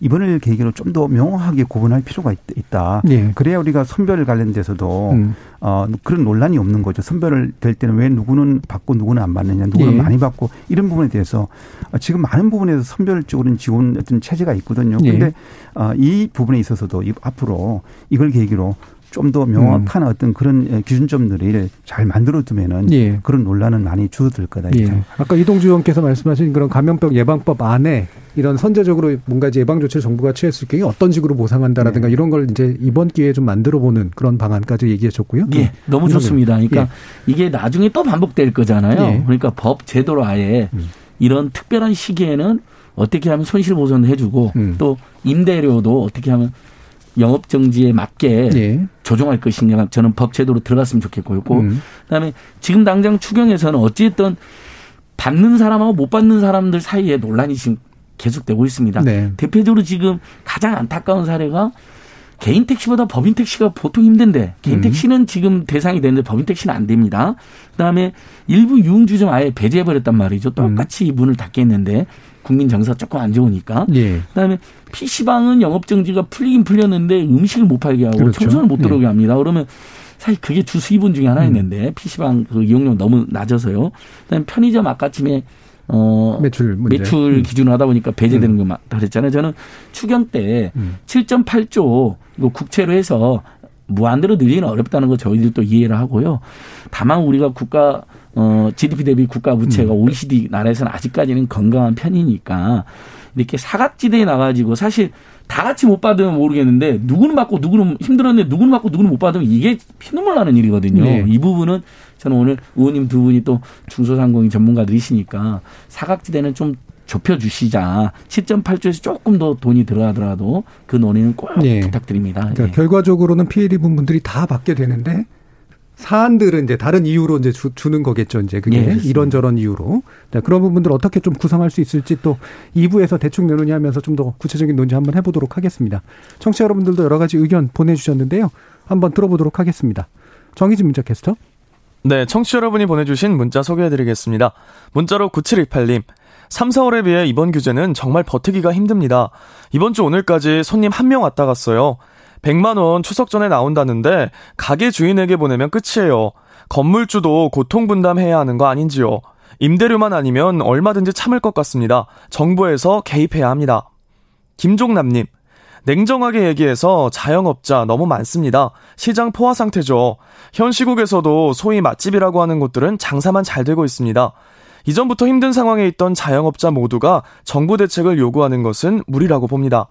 이번을 계기로 좀 더 명확하게 구분 구분할 필요가 있, 다 예. 그래야 우리가 선별 관련돼서도 음. 어, 그런 논란이 없는 거죠. 선별을 될 때는 왜 누구는 받고 누구는 안 받느냐, 누구는 예. 많이 받고 이런 부분에 대해서 어, 지금 많은 부분에서 선별적으로는 지원 어떤 체제가 있거든요. 예. 그런데 어, 이 부분에 있어서도 이- 앞으로 이걸 계기로 좀 더 명확한 어떤 그런 예, 기준점들을 잘 만들어 두면은 예. 그런 논란은 많이 줄어들 거다. 예. 아까 이동주 의원께서 말씀하신 그런 감염병 예방법 안에 이런 선제적으로 뭔가 예방 조치를 정부가 취했을 경우에 어떤 식으로 보상한다라든가 이런 걸 이제 이번 기회에 좀 만들어 보는 그런 방안까지 얘기해 줬고요. 예, 너무 좋습니다. 그러니까 예. 이게 나중에 또 반복될 거잖아요. 예. 그러니까 법 제도로 아예 음. 이런 특별한 시기에는 어떻게 하면 손실 보전을 해주고 음. 또 임대료도 어떻게 하면 영업 정지에 맞게 예. 조정할 것이냐 저는 법 제도로 들어갔으면 좋겠고 요. 음. 그다음에 지금 당장 추경에서는 어찌됐든 받는 사람하고 못 받는 사람들 사이에 논란이 지금 계속되고 있습니다. 네. 대표적으로 지금 가장 안타까운 사례가 개인 택시보다 법인 택시가 보통 힘든데 개인 음. 택시는 지금 대상이 되는데 법인 택시는 안 됩니다. 그다음에 일부 유흥주 좀 아예 배제해 버렸단 말이죠. 똑같이 문을 닫게 했는데 국민 정서 조금 안 좋으니까. 예. 그다음에 PC방은 영업 정지가 풀리긴 풀렸는데 음식을 못 팔게 하고 그렇죠. 청소를 못 예. 들어오게 합니다. 그러면 사실 그게 주 수입원 중에 하나였는데 PC방 그 이용료 너무 낮아서요. 그다음에 편의점 아까쯤에 어 매출 문제. 매출 음. 기준으로 하다 보니까 배제되는 거 맞다 그랬잖아요. 저는 추경 때 음. 7.8조 이거 국채로 해서 무한대로 늘리는 어렵다는 거 저희들도 이해를 하고요. 다만 우리가 국가 어 GDP 대비 국가 부채가 음. OECD 나라에서는 아직까지는 건강한 편이니까 이렇게 사각지대에 나가지고 사실 다 같이 못 받으면 모르겠는데 누구는 받고 누구는 힘들었는데 누구는 받고 누구는 못 받으면 이게 피눈물 나는 일이거든요. 네. 이 부분은 저는 오늘 의원님 두 분이 또 중소상공인 전문가들이시니까 사각지대는 좀 좁혀 주시자. 7.8조에서 조금 더 돈이 들어가더라도 그 논의는 꼭 예. 부탁드립니다. 그러니까 예. 결과적으로는 피해 입은 분들이 다 받게 되는데 사안들은 이제 다른 이유로 이제 주, 는 거겠죠. 이제 그게 예. 이런저런 이유로 자, 그런 부분들 어떻게 좀 구성할 수 있을지 또 2부에서 대충 내놓냐 하면서 좀 더 구체적인 논의 한번 해보도록 하겠습니다. 청취자 여러분들도 여러 가지 의견 보내주셨는데요. 한번 들어보도록 하겠습니다. 정희진 문자 캐스터. 네, 청취자 여러분이 보내주신 문자 소개해드리겠습니다. 문자로 9728님. 3, 4월에 비해 이번 규제는 정말 버티기가 힘듭니다. 이번 주 오늘까지 손님 한 명 왔다 갔어요. 100만 원 추석 전에 나온다는데 가게 주인에게 보내면 끝이에요. 건물주도 고통 분담해야 하는 거 아닌지요. 임대료만 아니면 얼마든지 참을 것 같습니다. 정부에서 개입해야 합니다. 김종남님. 냉정하게 얘기해서 자영업자 너무 많습니다. 시장 포화 상태죠. 현 시국에서도 소위 맛집이라고 하는 곳들은 장사만 잘 되고 있습니다. 이전부터 힘든 상황에 있던 자영업자 모두가 정부 대책을 요구하는 것은 무리라고 봅니다.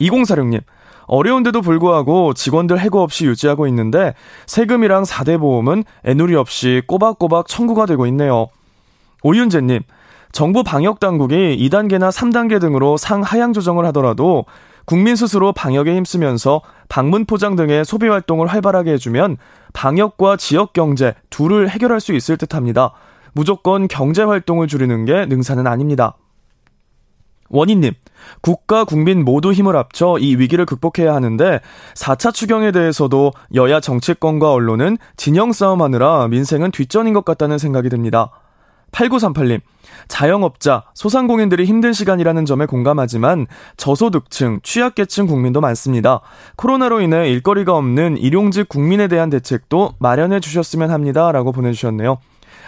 2046님, 어려운데도 불구하고 직원들 해고 없이 유지하고 있는데 세금이랑 4대 보험은 애누리 없이 꼬박꼬박 청구가 되고 있네요. 오윤재님, 정부 방역 당국이 2단계나 3단계 등으로 상하향 조정을 하더라도 국민 스스로 방역에 힘쓰면서 방문 포장 등의 소비 활동을 활발하게 해주면 방역과 지역 경제 둘을 해결할 수 있을 듯합니다. 무조건 경제 활동을 줄이는 게 능사는 아닙니다. 원희님, 국가 국민 모두 힘을 합쳐 이 위기를 극복해야 하는데 4차 추경에 대해서도 여야 정치권과 언론은 진영 싸움하느라 민생은 뒷전인 것 같다는 생각이 듭니다. 8938님, 자영업자, 소상공인들이 힘든 시간이라는 점에 공감하지만 저소득층, 취약계층 국민도 많습니다. 코로나로 인해 일거리가 없는 일용직 국민에 대한 대책도 마련해 주셨으면 합니다. 라고 보내주셨네요.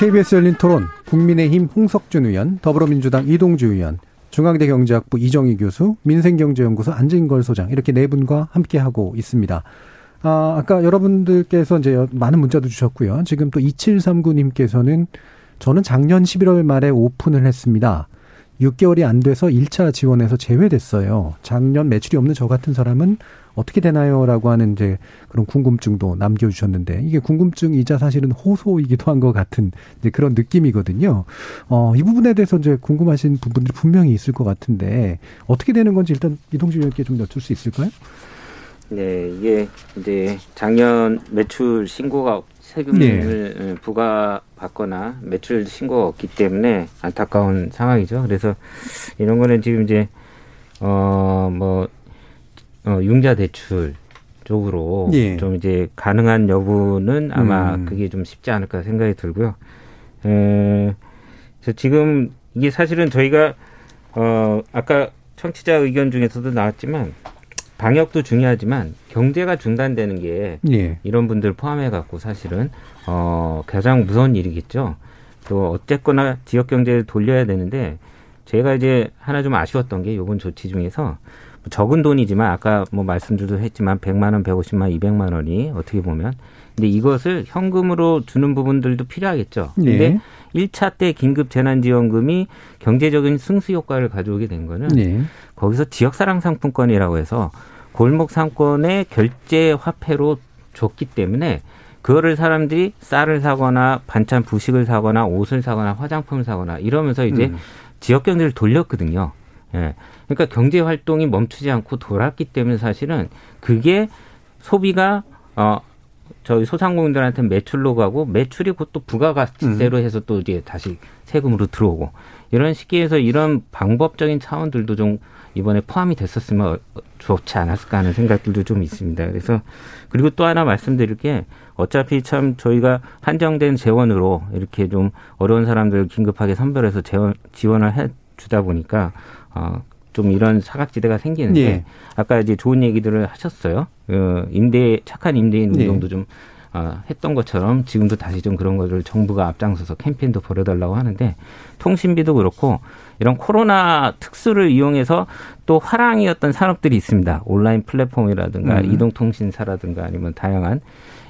KBS 열린 토론, 국민의힘 홍석준 의원, 더불어민주당 이동주 의원, 중앙대 경제학부 이정희 교수, 민생경제연구소 안진걸 소장 이렇게 네 분과 함께 하고 있습니다. 아, 아까 여러분들께서 이제 많은 문자도 주셨고요. 지금 또 2739님께서는 저는 작년 11월 말에 오픈을 했습니다. 6개월이 안 돼서 1차 지원에서 제외됐어요. 작년 매출이 없는 저 같은 사람은 어떻게 되나요? 라고 하는 이제 그런 궁금증도 남겨주셨는데 이게 궁금증이자 사실은 호소이기도 한 것 같은 이제 그런 느낌이거든요. 어, 이 부분에 대해서 이제 궁금하신 부분들이 분명히 있을 것 같은데 어떻게 되는 건지 일단 이동준 의원께 좀 여쭐 수 있을까요? 네, 이게 이제 작년 매출 신고가 세금을 네. 부과받거나 매출 신고가 없기 때문에 안타까운 상황이죠. 그래서 이런 거는 지금 이제 어 뭐 어, 융자 대출 쪽으로 예. 좀 이제 가능한 여부는 아마 음. 그게 좀 쉽지 않을까 생각이 들고요. 에, 그래서 지금 이게 사실은 저희가 어 아까 청취자 의견 중에서도 나왔지만 방역도 중요하지만 경제가 중단되는 게 예. 이런 분들 포함해 갖고 사실은 어 가장 무서운 일이겠죠. 또 어쨌거나 지역 경제를 돌려야 되는데 제가 이제 하나 좀 아쉬웠던 게 요번 조치 중에서 적은 돈이지만 아까 뭐 말씀도 했지만 100만 원, 150만, 200만 원이 어떻게 보면 근데 이것을 현금으로 주는 부분들도 필요하겠죠. 네. 근데 1차 때 긴급 재난 지원금이 경제적인 승수 효과를 가져오게 된 거는 네. 거기서 지역 사랑 상품권이라고 해서 골목 상권의 결제 화폐로 줬기 때문에 그거를 사람들이 쌀을 사거나 반찬 부식을 사거나 옷을 사거나 화장품을 사거나 이러면서 이제 음. 지역 경제를 돌렸거든요. 예. 그러니까 경제 활동이 멈추지 않고 돌았기 때문에 사실은 그게 소비가 어 저희 소상공인들한테 매출로 가고 매출이 곧 또 부가가치세로 음. 해서 또 이제 다시 세금으로 들어오고 이런 시기에서 이런 방법적인 차원들도 좀 이번에 포함이 됐었으면 좋지 않았을까 하는 생각들도 좀 있습니다. 그래서 그리고 또 하나 말씀드릴 게 어차피 참 저희가 한정된 재원으로 이렇게 좀 어려운 사람들 긴급하게 선별해서 재원 지원을 해 주다 보니까 어, 좀 이런 사각지대가 생기는데 예. 아까 이제 좋은 얘기들을 하셨어요. 어, 임대 착한 임대인 예. 운동도 예. 좀 어, 했던 것처럼 지금도 다시 좀 그런 거를 정부가 앞장서서 캠페인도 벌여달라고 하는데 통신비도 그렇고 이런 코로나 특수를 이용해서 또 화랑이었던 산업들이 있습니다. 온라인 플랫폼이라든가 음. 이동통신사라든가 아니면 다양한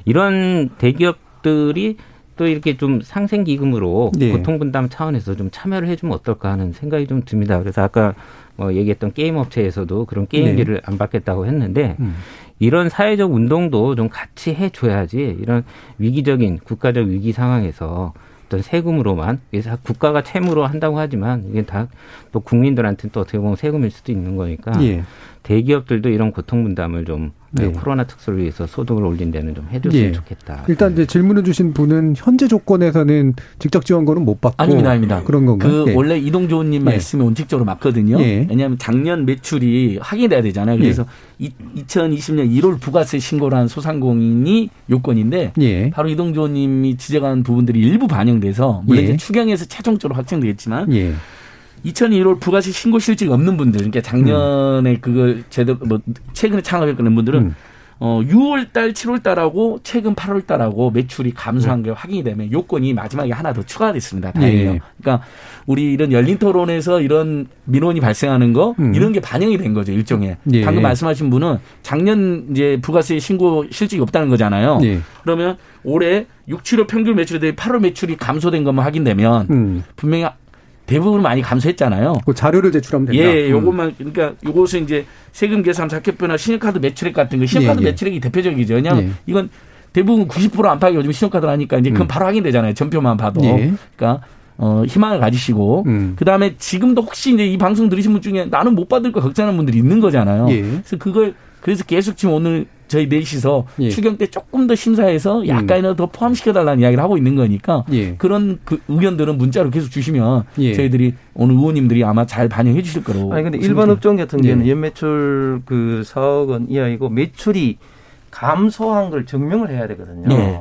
이런 대기업들이 또 이렇게 좀 상생 기금으로 네. 고통 분담 차원에서 좀 참여를 해주면 어떨까 하는 생각이 좀 듭니다. 그래서 아까 뭐 얘기했던 게임 업체에서도 그런 게임비를 네. 안 받겠다고 했는데 음. 이런 사회적 운동도 좀 같이 해줘야지 이런 위기적인 국가적 위기 상황에서 어떤 세금으로만 국가가 채무로 한다고 하지만 이게 다 또 국민들한테 또 어떻게 보면 세금일 수도 있는 거니까 예. 대기업들도 이런 고통 분담을 좀 네. 코로나 특수를 위해서 소득을 올린 데는 좀 해줬으면 예. 좋겠다. 일단 이제 질문을 주신 분은 현재 조건에서는 직접 지원권은 못 받고 아닙니다, 아닙니다. 그런 건가요? 그 예. 원래 이동조원님 예. 말씀이 원칙적으로 맞거든요. 예. 왜냐하면 작년 매출이 확인돼야 되잖아요. 그래서 이, 2020년 1월 부가세 신고를 한 소상공인이 요건인데 예. 바로 이동조원님이 지적한 부분들이 일부 반영돼서 물론 이제 추경에서 최종적으로 확정되겠지만. 2001월 부가세 신고 실직이 없는 분들, 그러니까 작년에 음. 그걸 제대로 뭐 최근에 창업했던 분들은 음. 어 6월 달, 7월 달하고 최근 8월 달하고 매출이 감소한 음. 게 확인이 되면 요건이 마지막에 하나 더 추가됐습니다. 다행이에요. 예. 그러니까 우리 이런 열린 토론에서 이런 민원이 발생하는 거 음. 이런 게 반영이 된 거죠, 일종의. 예. 방금 말씀하신 분은 작년 이제 부가세 신고 실직이 없다는 거잖아요. 예. 그러면 올해 6, 7월 평균 매출에 대해 8월 매출이 감소된 것만 확인되면 음. 분명히 대부분 많이 감소했잖아요. 그 자료를 제출하면 된다. 예, 음. 요것만 그러니까 요것은 이제 세금 계산 자켓표나 신용카드 매출액 같은 거 신용카드 예, 예. 매출액이 대표적이죠. 왜냐하면 예. 이건 대부분 90% 안팎이 요즘 신용카드를 하니까 이제 그건 음. 바로 확인되잖아요. 전표만 봐도. 예. 그러니까 어, 희망을 가지시고, 음. 그 다음에 지금도 혹시 이제 이 방송 들으신 분 중에 나는 못 받을 거 걱정하는 분들이 있는 거잖아요. 예. 그래서 그걸, 그래서 계속 지금 오늘 저희 넷이서 예. 추경 때 조금 더 심사해서 약간이라도 음. 더 포함시켜달라는 이야기를 하고 있는 거니까 예. 그런 그 의견들은 문자로 계속 주시면 예. 저희들이 오늘 의원님들이 아마 잘 반영해 주실 거로. 아니 근데 일반 업종 같은 경우는 예. 연매출 그 4억 원 이하이고 매출이 감소한 걸 증명을 해야 되거든요. 예.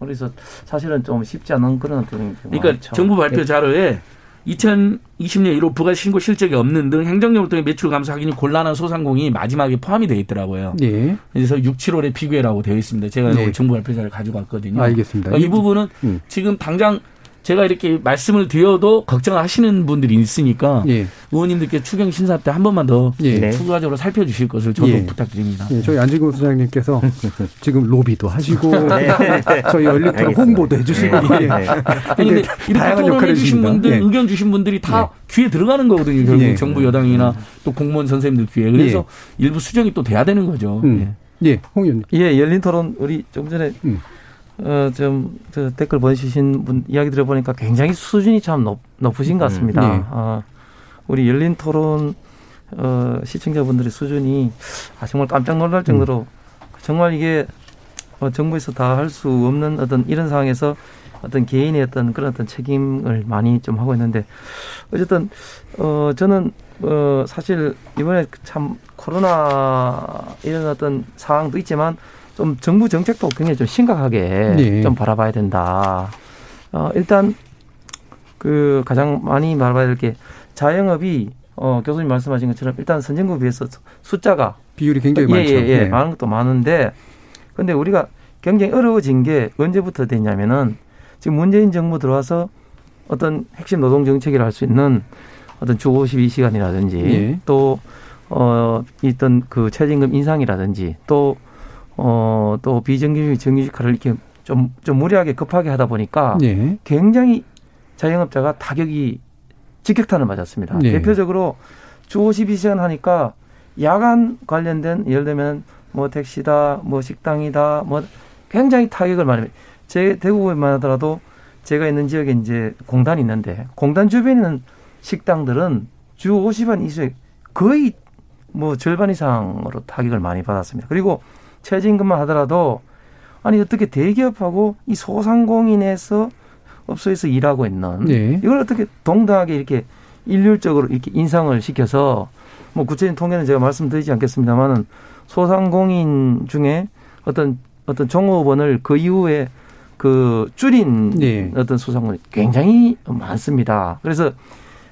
그래서 사실은 좀 쉽지 않은 그런 어떤 그러니까 많죠. 정부 발표 예. 자료에 2020년 1호 부가 신고 실적이 없는 등 행정력을 통해 매출 감소 확인이 곤란한 소상공인이 마지막에 포함이 되어 있더라고요. 네. 그래서 6, 7월에 비교해라고 되어 있습니다. 제가 네. 정부 발표자를 가지고 왔거든요. 알겠습니다. 그러니까 이 부분은 음. 지금 당장 제가 이렇게 말씀을 드려도 걱정하시는 분들이 있으니까 예. 의원님들께 추경 심사 때 한 번만 더 예. 추가적으로 살펴주실 것을 저도 예. 부탁드립니다. 예, 저희 안진구 소장님께서 지금 로비도 하시고 네. 저희 열리토론 알겠습니다. 홍보도 해주시고 네. 예. 아니, 근데 굉장히 이렇게 다양한 역할을 토론해 주신 해주십니다. 분들, 예. 의견 주신 분들이 다 귀에 들어가는 거거든요. 결국 예. 정부 여당이나 또 공무원 선생님들 귀에. 그래서 일부 수정이 또 돼야 되는 거죠. 음. 예, 홍 의원님. 예, 열린 토론 우리 조금 전에 음. 어, 좀, 저 댓글 보내주신 분 이야기 들어보니까 굉장히 수준이 참 높, 높으신 것 같습니다. 음, 예. 어, 우리 열린 토론, 어, 시청자분들의 수준이 아, 정말 깜짝 놀랄 정도로 정말 이게 어, 정부에서 다 할 수 없는 어떤 이런 상황에서 어떤 개인의 어떤 그런 어떤 책임을 많이 좀 하고 있는데 어쨌든 어 저는 어 사실 이번에 참 코로나 이런 어떤 상황도 있지만 좀 정부 정책도 굉장히 좀 심각하게 네. 좀 바라봐야 된다. 어 일단 그 가장 많이 바라봐야 될 게 자영업이 어 교수님 말씀하신 것처럼 일단 선진국에 비해서 숫자가 비율이 굉장히 예, 많죠. 예, 예. 네. 많은 것도 많은데 근데 우리가 굉장히 어려워진 게 언제부터 됐냐면은 지금 문재인 정부 들어와서 어떤 핵심 노동 정책이라 할 수 있는 어떤 주 52시간이라든지 예. 또 어, 있던 그 최저임금 인상이라든지 또 어, 또 비정규직 정규직화를 이렇게 좀, 좀 무리하게 급하게 하다 보니까 예. 굉장히 자영업자가 타격이 직격탄을 맞았습니다. 네. 대표적으로 주 52시간 하니까 야간 관련된 예를 들면 뭐 택시다, 뭐 식당이다, 뭐 굉장히 타격을 많이. 제 대구에만 하더라도 제가 있는 지역에 이제 공단이 있는데 공단 주변에 있는 식당들은 주 50원 이수에 거의 뭐 절반 이상으로 타격을 많이 받았습니다. 그리고 최저임금만 하더라도 아니 어떻게 대기업하고 이 소상공인에서 업소에서 일하고 있는 네. 이걸 어떻게 동등하게 이렇게 일률적으로 이렇게 인상을 시켜서 뭐 구체적인 통계는 제가 말씀드리지 않겠습니다만은 소상공인 중에 어떤 어떤 종업원을 그 이후에 그 줄인 네. 어떤 소상공인 굉장히 많습니다. 그래서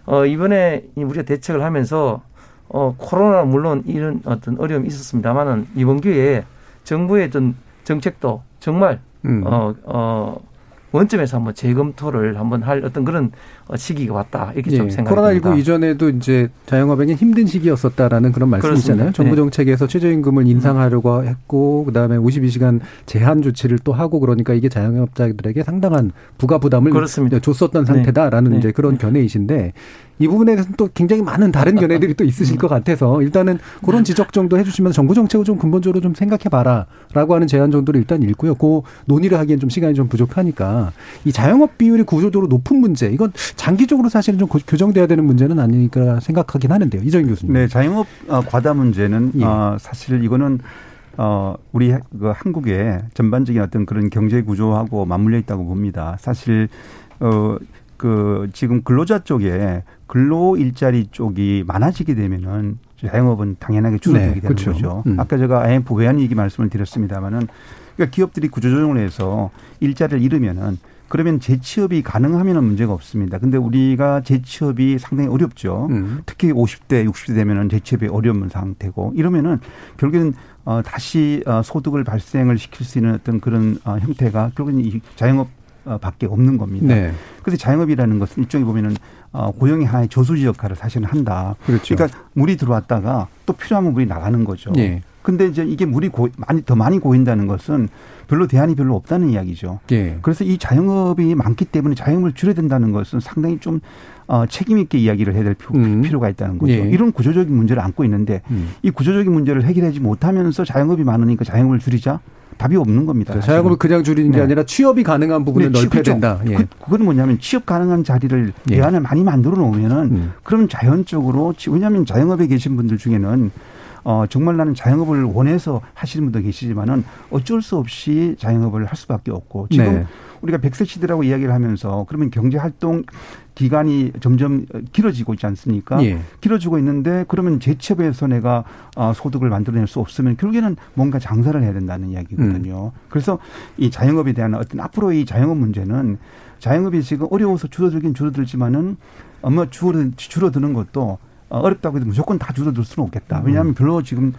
어 이번에 이 우리가 대책을 하면서 어 코로나 물론 이런 어떤 어려움이 있었습니다만은 이번 기회에 정부의 어떤 정책도 정말 음. 어, 어, 원점에서 한번 재검토를 한번 할 어떤 그런 어, 시기가 왔다. 이렇게 좀 예, 생각이 코로나 19 듭니다. 이전에도 이제 자영업에게 힘든 시기였었다라는 그런 말씀이잖아요. 그렇습니다. 정부 네. 정책에서 최저임금을 인상하려고 했고 그다음에 52시간 제한 조치를 또 하고 그러니까 이게 자영업자들에게 상당한 부가 부담을 그렇습니다. 줬었던 네. 상태다라는 네. 이제 그런 견해이신데 이 부분에 대해서는 또 굉장히 많은 다른 견해들이 또 있으실 것 같아서 일단은 그런 지적 정도 해주시면 정부 정책을 좀 근본적으로 좀 생각해봐라라고 하는 제안 정도를 일단 읽고요. 그 논의를 하기엔 좀 시간이 좀 부족하니까 이 자영업 비율이 구조적으로 높은 문제 이건 장기적으로 사실은 좀 고- 교정돼야 되는 문제는 아니니까 생각하긴 하는데요. 이정인 교수님. 네, 자영업 어, 과다 문제는 예. 어, 사실 이거는 어, 우리 그 한국의 전반적인 어떤 그런 경제 구조하고 맞물려 있다고 봅니다. 사실 어, 그 지금 근로자 쪽에 근로 일자리 쪽이 많아지게 되면은 자영업은 당연하게 줄어들게 네, 되는 그렇죠. 거죠. 음. 아까 제가 IMF 외환 위기 말씀을 드렸습니다마는 그러니까 기업들이 구조조정을 해서 일자리를 잃으면은 그러면 재취업이 가능하면은 문제가 없습니다. 근데 우리가 재취업이 상당히 어렵죠. 음. 특히 50대, 60대 되면은 재취업이 어려운 상태고 이러면은 결국엔 어 다시 어 소득을 발생을 시킬 수 있는 어떤 그런 어 형태가 결국엔 이 자영업 어, 밖에 없는 겁니다. 네. 그래서 자영업이라는 것은 일종의 보면은 어, 고용의 하나의 저수지 역할을 사실은 한다. 그렇죠. 러니까 물이 들어왔다가 또 필요하면 물이 나가는 거죠. 예. 근데 이제 이게 물이 고, 많이 더 많이 고인다는 것은 별로 대안이 별로 없다는 이야기죠. 예. 그래서 이 자영업이 많기 때문에 자영업을 줄여야 된다는 것은 상당히 좀 어, 책임 있게 이야기를 해야 될 필요, 음. 필요가 있다는 거죠. 예. 이런 구조적인 문제를 안고 있는데 음. 이 구조적인 문제를 해결하지 못하면서 자영업이 많으니까 자영업을 줄이자 답이 없는 겁니다. 사실은. 자영업을 그냥 줄이는 게 네. 아니라 취업이 가능한 부분을 네, 넓혀야. 된다. 예. 그, 그건 뭐냐면 취업 가능한 자리를 예. 대안을 많이 만들어 놓으면은 음. 그럼 자연적으로 지- 왜냐하면 자영업에 계신 분들 중에는 어 정말 나는 자영업을 원해서 하시는 분도 계시지만은 어쩔 수 없이 자영업을 할 수밖에 없고 지금 네. 우리가 백세 시대라고 이야기를 하면서 그러면 경제 활동 기간이 점점 길어지고 있지 않습니까? 예. 길어지고 있는데 그러면 재취업에서 내가 어, 소득을 만들어낼 수 없으면 결국에는 뭔가 장사를 해야 된다는 이야기거든요. 그래서 이 자영업에 대한 어떤 앞으로 이 자영업 문제는 자영업이 지금 어려워서 줄어들긴 줄어들지만은 아마 줄어, 줄어드는 것도 어, 어렵다고 해도 무조건 다 줄어들 수는 없겠다. 왜냐하면 별로 지금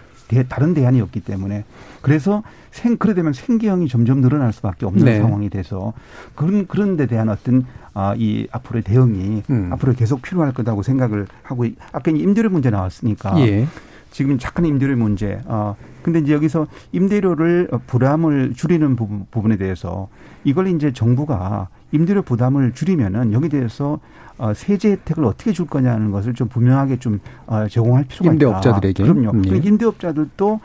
다른 대안이 없기 때문에 그래서 생 그래 되면 생계형이 점점 늘어날 수밖에 없는 네. 상황이 돼서 그런 그런 데 대한 어떤 아, 이 앞으로의 대응이 음. 앞으로 계속 필요할 거다고 생각을 하고 있- 아까 이 임대료 문제 나왔으니까 예. 지금 잠깐 임대료 문제. 어 근데 이제 여기서 임대료를 어, 부담을 줄이는 부분, 부분에 대해서 이걸 이제 정부가 임대료 부담을 줄이면은 여기 대해서 어, 세제 혜택을 어떻게 줄 거냐는 것을 좀 분명하게 좀 어, 제공할 필요가 있다. 임대업자들에게. 그럼요. 음, 예. 그 임대업자들도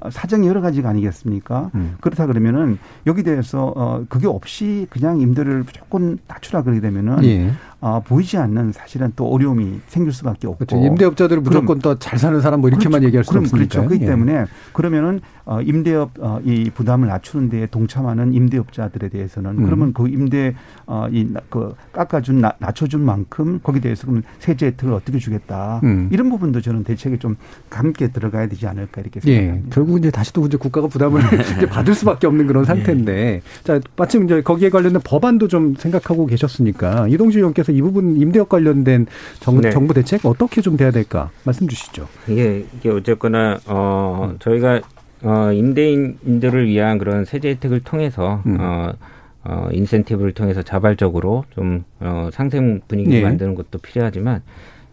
어, 사정이 여러 가지가 아니겠습니까? 음. 그렇다 그러면은 여기 대해서 어 그게 없이 그냥 임대료를 무조건 낮추라 그러게 되면은 예. 어 보이지 않는 사실은 또 어려움이 생길 수밖에 없고 그렇죠. 임대업자들은 무조건 또잘 사는 사람 뭐 이렇게만 그렇죠. 얘기할 수 그럼 없으니까. 그렇죠. 그렇기 때문에 그러면은 어 임대업 어 이 부담을 낮추는 데 동참하는 임대업자들에 대해서는 음. 그러면 그 임대 어 이그 깎아준 나- 낮춰준 만큼 거기에 대해서 그러면 세제 혜택을 어떻게 주겠다 음. 이런 부분도 저는 대책에 좀 함께 들어가야 되지 않을까 이렇게 예, 생각합니다. 결국 이제 다시 또 이제 국가가 부담을 이제 받을 수밖에 없는 그런 상태인데, 자 마침 이제 거기에 관련된 법안도 좀 생각하고 계셨으니까 이동주 의원께서 이 부분 임대업 관련된 정, 네. 정부 대책 어떻게 좀 돼야 될까 말씀 주시죠. 이게, 이게 어쨌거나 어 저희가 어 임대인들을 위한 그런 세제 혜택을 통해서 음. 어 어, 인센티브를 통해서 자발적으로 좀, 어, 상생 분위기 예. 만드는 것도 필요하지만,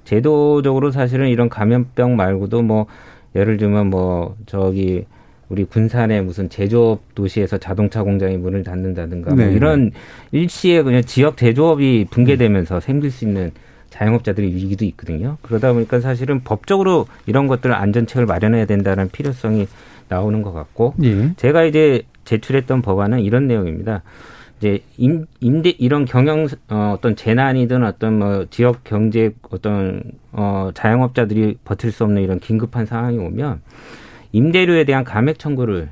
제도적으로 사실은 이런 감염병 말고도 뭐, 예를 들면 뭐, 저기, 우리 군산의 무슨 제조업 도시에서 자동차 공장이 문을 닫는다든가, 네. 뭐 이런 일시에 그냥 지역 제조업이 붕괴되면서 생길 수 있는 자영업자들의 위기도 있거든요. 그러다 보니까 사실은 법적으로 이런 것들 안전책을 마련해야 된다는 필요성이 나오는 것 같고, 예. 제가 이제 제출했던 법안은 이런 내용입니다. 이제 임, 임대 이런 경영 어, 어떤 재난이든 어떤 뭐 지역 경제 어떤 어 자영업자들이 버틸 수 없는 이런 긴급한 상황이 오면 임대료에 대한 감액 청구를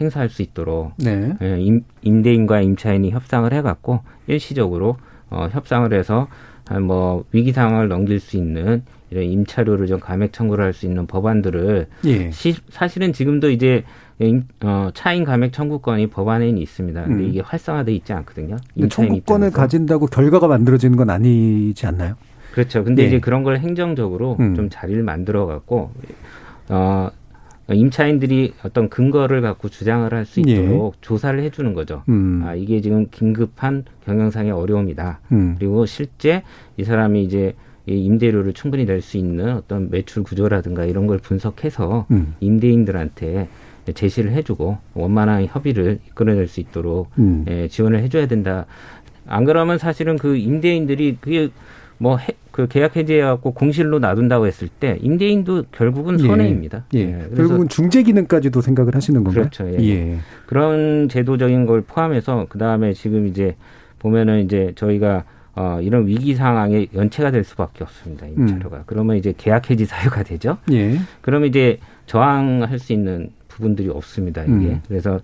행사할 수 있도록 네. 예, 임, 임대인과 임차인이 협상을 해갖고 일시적으로 어, 협상을 해서 한뭐 위기 상황을 넘길 수 있는 이런 임차료를 좀 감액 청구를 할 수 있는 법안들을 예. 시, 사실은 지금도 이제 임, 어, 차인 감액 청구권이 법안에 있습니다. 근데 음. 이게 활성화돼 있지 않거든요. 청구권을 입장에서. 가진다고 결과가 만들어지는 건 아니지 않나요? 그렇죠. 근데 예. 이제 그런 걸 행정적으로 음. 좀 자리를 만들어 갖고 어 임차인들이 어떤 근거를 갖고 주장을 할수 예. 있도록 조사를 해주는 거죠. 음. 아 이게 지금 긴급한 경영상의 어려움이다. 음. 그리고 실제 이 사람이 이제 이 임대료를 충분히 낼 수 있는 어떤 매출 구조라든가 이런 걸 분석해서 음. 임대인들한테 제시를 해주고 원만한 협의를 이끌어낼 수 있도록 음. 예, 지원을 해줘야 된다. 안 그러면 사실은 그 임대인들이 그게 뭐 그 계약 해지해갖고 공실로 놔둔다고 했을 때 임대인도 결국은 손해입니다. 예. 예, 결국은 중재 기능까지도 생각을 하시는 건가요? 그렇죠. 예. 예. 그런 제도적인 걸 포함해서 그 다음에 지금 이제 보면은 이제 저희가 어 이런 위기 상황에 연체가 될 수밖에 없습니다. 임차료가. 그러면 이제 계약 해지 사유가 되죠. 예. 그러면 이제 저항할 수 있는 부분들이 없습니다. 이게 음. 그래서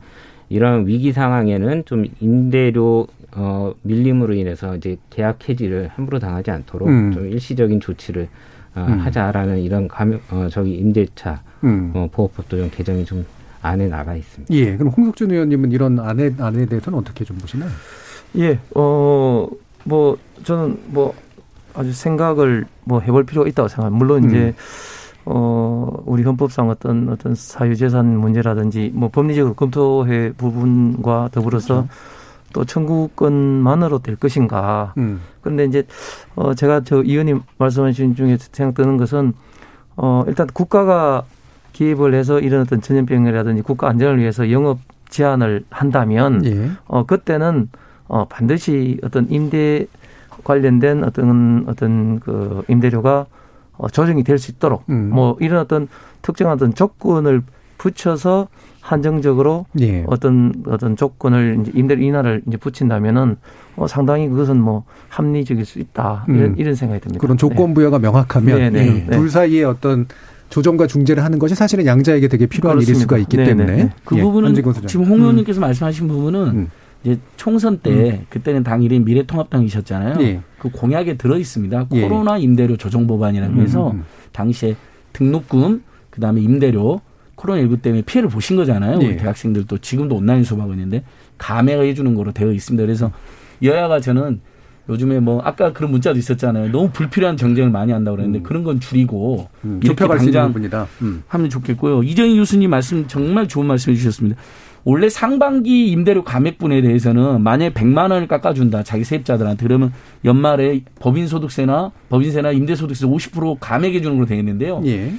이런 위기 상황에는 좀 임대료 어 밀림으로 인해서 이제 계약 해지를 함부로 당하지 않도록 음. 좀 일시적인 조치를 어, 음. 하자라는 이런 감어 저기 임대차 음. 어, 보호법도 좀 개정이 좀 안에 나가 있습니다. 예. 그럼 홍석준 의원님은 이런 안에 안에 대해서는 어떻게 좀 보시나요? 예, 어, 뭐, 저는 뭐, 아주 생각을 뭐 해볼 필요가 있다고 생각합니다. 물론 이제, 음. 어, 우리 헌법상 어떤, 어떤 사유재산 문제라든지 뭐 법리적으로 검토해 부분과 더불어서 또 청구권만으로 될 것인가. 음. 근데 이제, 어, 제가 저 의원님 말씀하신 중에 생각 드는 것은, 어, 일단 국가가 기입을 해서 이런 어떤 전염병이라든지 국가 안전을 위해서 영업 제한을 한다면, 예. 어, 그때는 어, 반드시 어떤 임대 관련된 어떤 어떤 그 임대료가 어, 조정이 될 수 있도록 음. 뭐 이런 어떤 특정한 어떤 조건을 붙여서 한정적으로 예. 어떤 어떤 조건을 이제 임대료 인하를 이제 붙인다면은 어, 상당히 그것은 뭐 합리적일 수 있다 이런 음. 이런 생각이 듭니다. 그런 조건 네. 부여가 명확하면 네, 네, 예. 네. 둘 사이에 어떤 조정과 중재를 하는 것이 사실은 양자에게 되게 필요한 일일 그렇습니다. 수가 있기 네, 네, 때문에 네. 그 예. 부분은. 지금 홍 의원님께서 말씀하신 부분은 음. 이제 총선 때 그때는 당 이름이 미래통합당이셨잖아요. 예. 그 공약에 들어 있습니다. 예. 코로나 임대료 조정 법안이라고 해서 음, 음. 당시에 등록금 그다음에 임대료 코로나19 때문에 피해를 보신 거잖아요. 예. 우리 대학생들도 지금도 온라인 수업하고 있는데 감액을 해주는 거로 되어 있습니다. 그래서 여야가 저는 요즘에 뭐 아까 그런 문자도 있었잖아요. 너무 불필요한 정쟁을 많이 한다고 그랬는데 음. 그런 건 줄이고 음, 이렇게 좁혀갈 수 있는 당장 부분이다. 음. 하면 좋겠고요. 이정희 교수님 말씀 정말 좋은 말씀 해 주셨습니다. 원래 상반기 임대료 감액분에 대해서는 만약에 100만 원을 깎아준다 자기 세입자들한테 그러면 연말에 법인소득세나 법인세나 임대소득세 50% 감액해 주는 걸로 되어 있는데요. 예.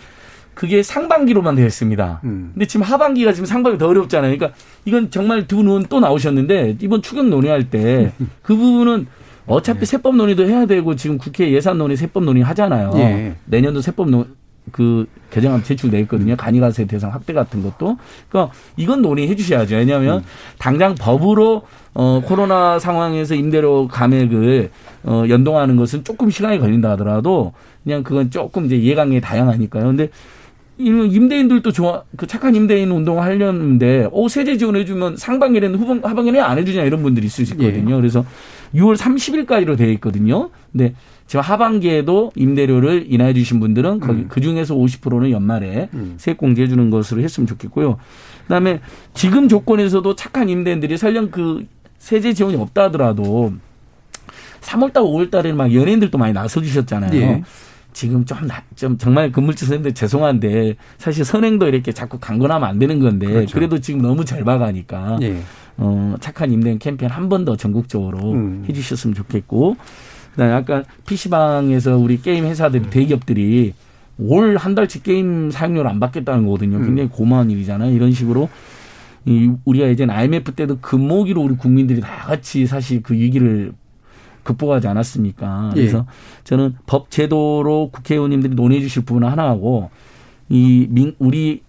그게 상반기로만 되어 있습니다. 음. 근데 지금 하반기가 지금 상반기 더 어렵잖아요. 그러니까 이건 정말 두 분은 또 나오셨는데 이번 추경 논의할 때 그 부분은 어차피 네. 세법 논의도 해야 되고 지금 국회 예산 논의 세법 논의 하잖아요. 예. 내년도 세법 논, 그 개정안 제출돼 있거든요. 간이가세 대상 확대 같은 것도. 그러니까 이건 논의해 주셔야죠. 왜냐하면 음. 당장 법으로 어 코로나 상황에서 임대료 감액을 어 연동하는 것은 조금 시간이 걸린다 하더라도 그냥 그건 조금 이제 예강이 다양하니까요. 근데 이 임대인들도 좋아 그 착한 임대인 운동 을 하려는데 오 세제 지원해 주면 상반기에는 후반 하반기에 안 해주냐 이런 분들이 있을 수 있거든요. 그래서 6월 30일까지로 되어 있거든요. 근데 지금 하반기에도 임대료를 인하해 주신 분들은 거기 그 중에서 50%는 연말에 세액 공제해 주는 것으로 했으면 좋겠고요. 그다음에 지금 조건에서도 착한 임대인들이 설령 그 세제 지원이 없다 하더라도 3월달, 5월달에 막 연예인들도 많이 나서 주셨잖아요. 예. 지금 좀, 나- 좀 정말 건물주 선생님들 죄송한데 사실 선행도 이렇게 자꾸 강건하면 안 되는 건데 그렇죠. 그래도 지금 너무 잘 봐가니까 예. 어, 착한 임대인 캠페인 한 번 더 전국적으로 음. 해주셨으면 좋겠고 그다음에 아까 PC방에서 우리 게임 음. 회사들이 대기업들이 올 한 달치 게임 사용료를 안 받겠다는 거거든요. 음. 굉장히 고마운 일이잖아요. 이런 식으로 이 우리가 이제 IMF 때도 금모기로 우리 국민들이 다 같이 사실 그 위기를 극복하지 않았습니까? 예. 그래서 저는 법 제도로 국회의원님들이 논의해 주실 부분 하나하고 이 민, 우리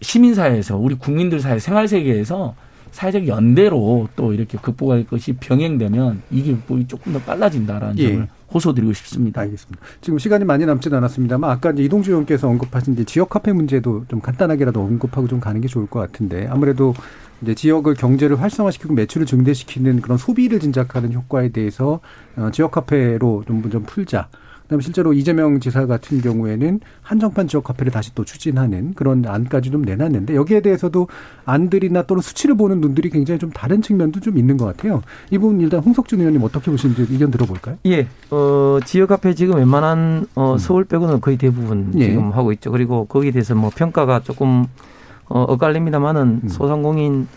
시민사회에서 우리 국민들 사회 생활 세계에서 사회적 연대로 또 이렇게 극복할 것이 병행되면 이게 극복이 조금 더 빨라진다라는 예. 점을 호소드리고 싶습니다. 알겠습니다. 지금 시간이 많이 남지는 않았습니다만 아까 이제 이동주 의원께서 언급하신 이제 지역 카페 문제도 좀 간단하게라도 언급하고 좀 가는 게 좋을 것 같은데 아무래도 이제 지역을 경제를 활성화시키고 매출을 증대시키는 그런 소비를 진작하는 효과에 대해서 어, 지역 카페로 좀, 좀 풀자. 그다음에 실제로 이재명 지사 같은 경우에는 한정판 지역 카페를 다시 또 추진하는 그런 안까지 좀 내놨는데 여기에 대해서도 안들이나 또는 수치를 보는 눈들이 굉장히 좀 다른 측면도 좀 있는 것 같아요. 이 부분 일단 홍석준 의원님 어떻게 보시는지 의견 들어볼까요? 예, 어, 지역 카페 지금 웬만한, 어, 서울 빼고는 거의 대부분 음. 예. 지금 하고 있죠. 그리고 거기에 대해서 뭐 평가가 조금, 어, 엇갈립니다만은 음. 소상공인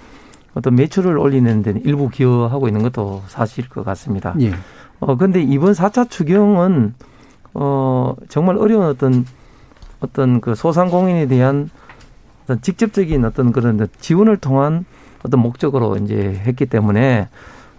어떤 매출을 올리는 데는 일부 기여하고 있는 것도 사실일 것 같습니다. 예. 어, 근데 이번 4차 추경은, 어, 정말 어려운 어떤, 어떤 그 소상공인에 대한 어떤 직접적인 어떤 그런 지원을 통한 어떤 목적으로 이제 했기 때문에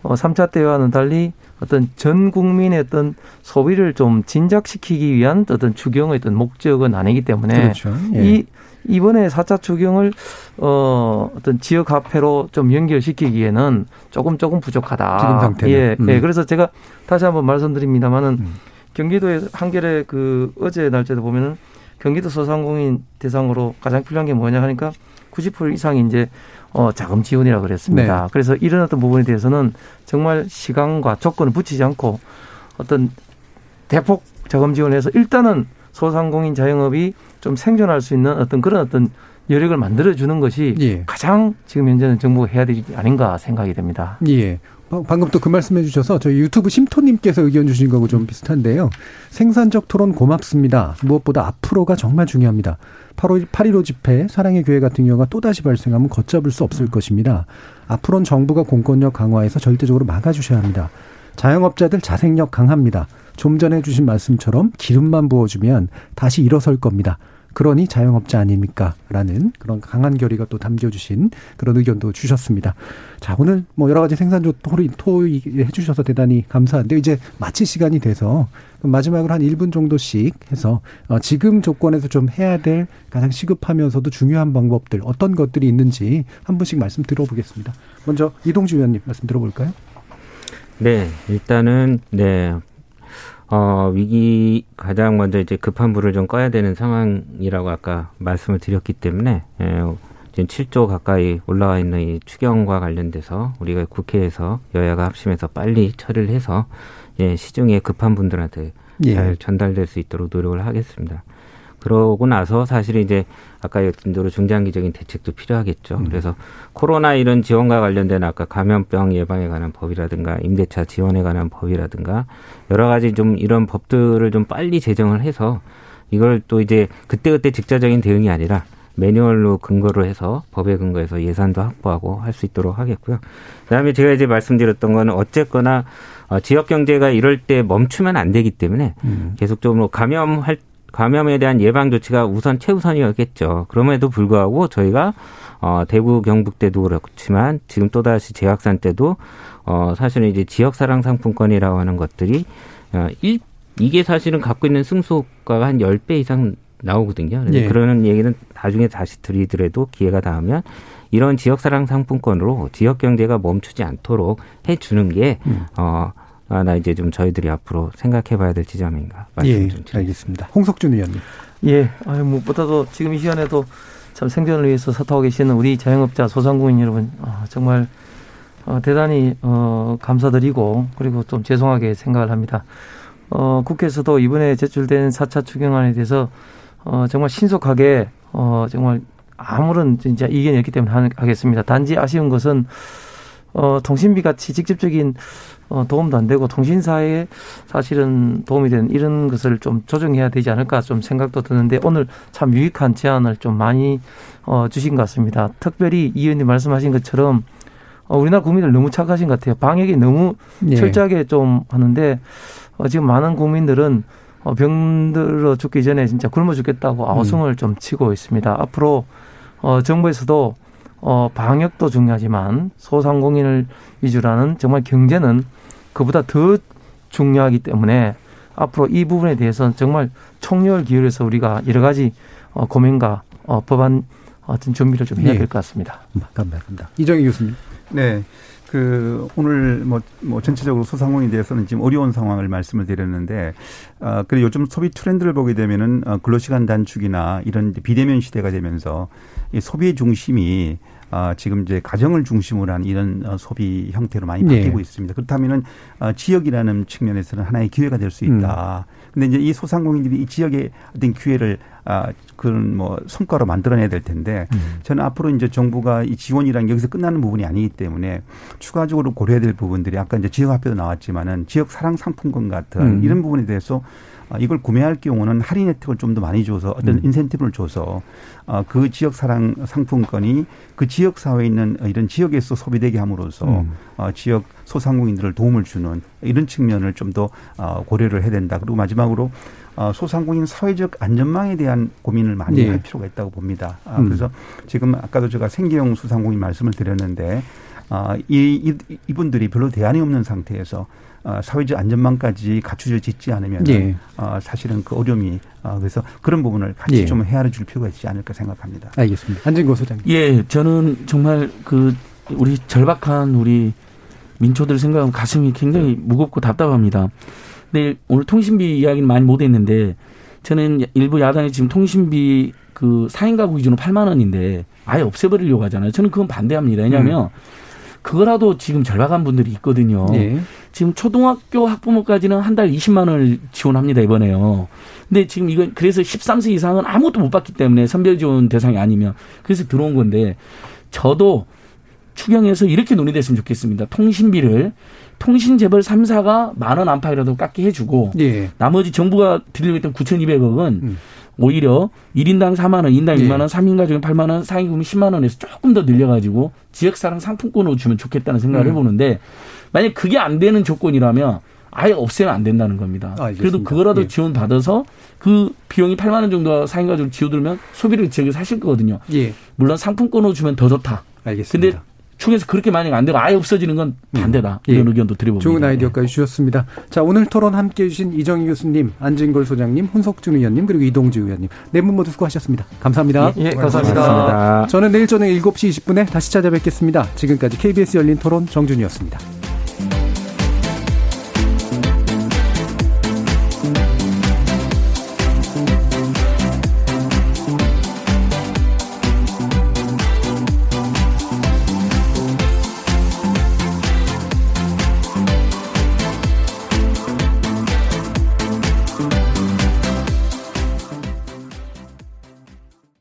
어, 3차 때와는 달리 어떤 전 국민의 어떤 소비를 좀 진작시키기 위한 어떤 추경의 어떤 목적은 아니기 때문에 그렇죠. 예. 이 이번에 4차 추경을 어 어떤 지역 화폐로 좀 연결시키기에는 조금 조금 부족하다. 지금 상태는. 예, 음. 예. 그래서 제가 다시 한번 말씀드립니다만은 경기도의 한겨레 그 어제 날짜도 보면은 경기도 소상공인 대상으로 가장 필요한 게 뭐냐 하니까 90% 이상이 이제 어 자금 지원이라 그랬습니다. 네. 그래서 이런 어떤 부분에 대해서는 정말 시간과 조건을 붙이지 않고 어떤 대폭 자금 지원해서 일단은 소상공인 자영업이 좀 생존할 수 있는 어떤 그런 어떤 여력을 만들어주는 것이 예. 가장 지금 현재는 정부가 해야 되지 아닌가 생각이 됩니다. 예. 어, 방금 또 그 말씀해 주셔서 저희 유튜브 심토님께서 의견 주신 거하고 좀 비슷한데요. 생산적 토론 고맙습니다. 무엇보다 앞으로가 정말 중요합니다. 8월 8.15 집회, 사랑의 교회 같은 경우가 또다시 발생하면 걷잡을 수 없을 것입니다. 앞으로는 정부가 공권력 강화해서 절대적으로 막아주셔야 합니다. 자영업자들 자생력 강합니다. 좀 전에 해주신 말씀처럼 기름만 부어주면 다시 일어설 겁니다. 그러니 자영업자 아닙니까? 라는 그런 강한 결의가 또 담겨주신 그런 의견도 주셨습니다. 자, 오늘 뭐 여러 가지 생산조 토의, 토의 해 주셔서 대단히 감사한데 이제 마칠 시간이 돼서 마지막으로 한 1분 정도씩 해서 어, 지금 조건에서 좀 해야 될 가장 시급하면서도 중요한 방법들 어떤 것들이 있는지 한 분씩 말씀 들어보겠습니다. 먼저 이동주 의원님 말씀 들어볼까요? 네, 일단은 네. 어, 위기 가장 먼저 이제 급한 불을 좀 꺼야 되는 상황이라고 아까 말씀을 드렸기 때문에 예, 지금 7조 가까이 올라와 있는 이 추경과 관련돼서 우리가 국회에서 여야가 합심해서 빨리 처리를 해서 예, 시중에 급한 분들한테 예. 잘 전달될 수 있도록 노력을 하겠습니다. 그러고 나서 사실 이제 아까 얘기했던 대로 중장기적인 대책도 필요하겠죠. 음. 그래서 코로나 이런 지원과 관련된 아까 감염병 예방에 관한 법이라든가 임대차 지원에 관한 법이라든가 여러 가지 좀 이런 법들을 좀 빨리 제정을 해서 이걸 또 이제 그때그때 직자적인 대응이 아니라 매뉴얼로 근거로 해서 법에 근거해서 예산도 확보하고 할 수 있도록 하겠고요. 그다음에 제가 이제 말씀드렸던 거는 어쨌거나 어, 지역 경제가 이럴 때 멈추면 안 되기 때문에 음. 계속적으로 감염할 감염에 대한 예방 조치가 우선 최우선이었겠죠. 그럼에도 불구하고 저희가 어 대구 경북 때도 그렇지만 지금 또 다시 재확산 때도 어 사실은 이제 지역 사랑 상품권이라고 하는 것들이 어 일, 이게 사실은 갖고 있는 승소효과가 한 열 배 이상 나오거든요. 그래서 예. 그러는 얘기는 나중에 다시 드리더라도 기회가 닿으면 이런 지역사랑 상품권으로 지역 경제가 멈추지 않도록 해주는 게 음. 어. 아, 나 이제 좀 저희들이 앞으로 생각해 봐야 될 지점인가 말씀 예, 알겠습니다. 홍석준 의원님. 예, 아유, 무엇보다도 지금 이 시간에도 참 생존을 위해서 서타고 계시는 우리 자영업자 소상공인 여러분, 어, 정말 어, 대단히 어, 감사드리고 그리고 좀 죄송하게 생각을 합니다. 어, 국회에서도 이번에 제출된 4차 추경안에 대해서 어, 정말 신속하게 어, 정말 아무런 진짜 이견이 없기 때문에 하겠습니다. 단지 아쉬운 것은 어, 통신비 같이 직접적인 어, 도움도 안 되고 통신사에 사실은 도움이 되는 이런 것을 좀 조정해야 되지 않을까 좀 생각도 드는데 오늘 참 유익한 제안을 좀 많이 어, 주신 것 같습니다. 특별히 이 의원님 말씀하신 것처럼 어, 우리나라 국민들 너무 착하신 것 같아요. 방역이 너무 예. 철저하게 좀 하는데 어, 지금 많은 국민들은 어, 병들어 죽기 전에 진짜 굶어 죽겠다고 아우성을 음. 좀 치고 있습니다. 앞으로 어, 정부에서도 어, 방역도 중요하지만 소상공인을 위주라는 정말 경제는 그보다 더 중요하기 때문에 앞으로 이 부분에 대해서는 정말 총력을 기울여서 우리가 여러 가지 어, 고민과 어, 법안 어떤 준비를 좀 해야 될 것 같습니다. 감사합니다. 이정희 교수님. 네. 그 오늘 뭐, 뭐 전체적으로 소상공인에 대해서는 지금 어려운 상황을 말씀을 드렸는데 아 그리고 요즘 소비 트렌드를 보게 되면은 어, 근로 시간 단축이나 이런 비대면 시대가 되면서 이 소비의 중심이 아, 지금 이제 가정을 중심으로 한 이런 어, 소비 형태로 많이 바뀌고 네. 있습니다. 그렇다면은 어, 지역이라는 측면에서는 하나의 기회가 될 수 있다. 음. 근데 이제 이 소상공인들이 이 지역의 어떤 기회를 아 그런 뭐 성과로 만들어내야 될 텐데 음. 저는 앞으로 이제 정부가 이 지원이란 여기서 끝나는 부분이 아니기 때문에 추가적으로 고려해야 될 부분들이 아까 이제 지역 화표도 나왔지만은 지역 사랑 상품권 같은 음. 이런 부분에 대해서 아, 이걸 구매할 경우는 할인 혜택을 좀 더 많이 줘서 어떤 음. 인센티브를 줘서 아, 그 지역 사랑 상품권이 그 지역 사회에 있는 이런 지역에서 소비되게 함으로써 음. 아, 지역 소상공인들을 도움을 주는 이런 측면을 좀 더 고려를 해야 된다. 그리고 마지막으로 소상공인 사회적 안전망에 대한 고민을 많이 네. 할 필요가 있다고 봅니다. 음. 그래서 지금 아까도 제가 생계형 소상공인 말씀을 드렸는데 이, 이분들이 별로 대안이 없는 상태에서 어, 사회적 안전망까지 갖추져 짓지 않으면 예. 어, 사실은 그 어려움이 어, 그래서 그런 부분을 같이 예. 좀 헤아려 줄 필요가 있지 않을까 생각합니다. 알겠습니다. 안진고 소장님. 예, 저는 정말 그 우리 절박한 우리 민초들 생각하면 가슴이 굉장히 무겁고 답답합니다. 근데 오늘 통신비 이야기는 많이 못 했는데 저는 일부 야당이 지금 통신비 그 4인 가구 기준으로 8만 원인데 아예 없애버리려고 하잖아요. 저는 그건 반대합니다. 왜냐하면 음. 그거라도 지금 절박한 분들이 있거든요. 예. 지금 초등학교 학부모까지는 한 달 20만 원을 지원합니다, 이번에요. 근데 지금 이건 그래서 13세 이상은 아무것도 못 받기 때문에 선별 지원 대상이 아니면 그래서 들어온 건데 저도 추경에서 이렇게 논의됐으면 좋겠습니다. 통신비를 통신 재벌 3사가 만 원 안팎이라도 깎게 해주고 예. 나머지 정부가 드리려고 했던 9,200억은 음. 오히려 1인당 4만 원, 인당 네. 2만 원, 3인 가족은 8만 원, 4인 가족은 10만 원에서 조금 더 늘려가지고 지역사랑 상품권으로 주면 좋겠다는 생각을 음. 해보는데 만약 그게 안 되는 조건이라면 아예 없애면 안 된다는 겁니다. 아, 그래도 그거라도 예. 지원 받아서 그 비용이 8만 원 정도 4인 가족 지어들면 소비를 지역에서 하실 거거든요. 예. 물론 상품권으로 주면 더 좋다. 알겠습니다. 근데 축에서 그렇게 만약 안 되고 아예 없어지는 건 음. 반대다. 음. 이런 예. 의견도 드려봅니다. 좋은 아이디어까지 주셨습니다. 자, 오늘 토론 함께 해주신 이정희 교수님, 안진걸 소장님, 훈석준 의원님, 그리고 이동주 의원님. 네 분 모두 수고하셨습니다. 감사합니다. 예, 예 감사합니다. 감사합니다. 저는 내일 저녁 7시 20분에 다시 찾아뵙겠습니다. 지금까지 KBS 열린 토론 정준이었습니다.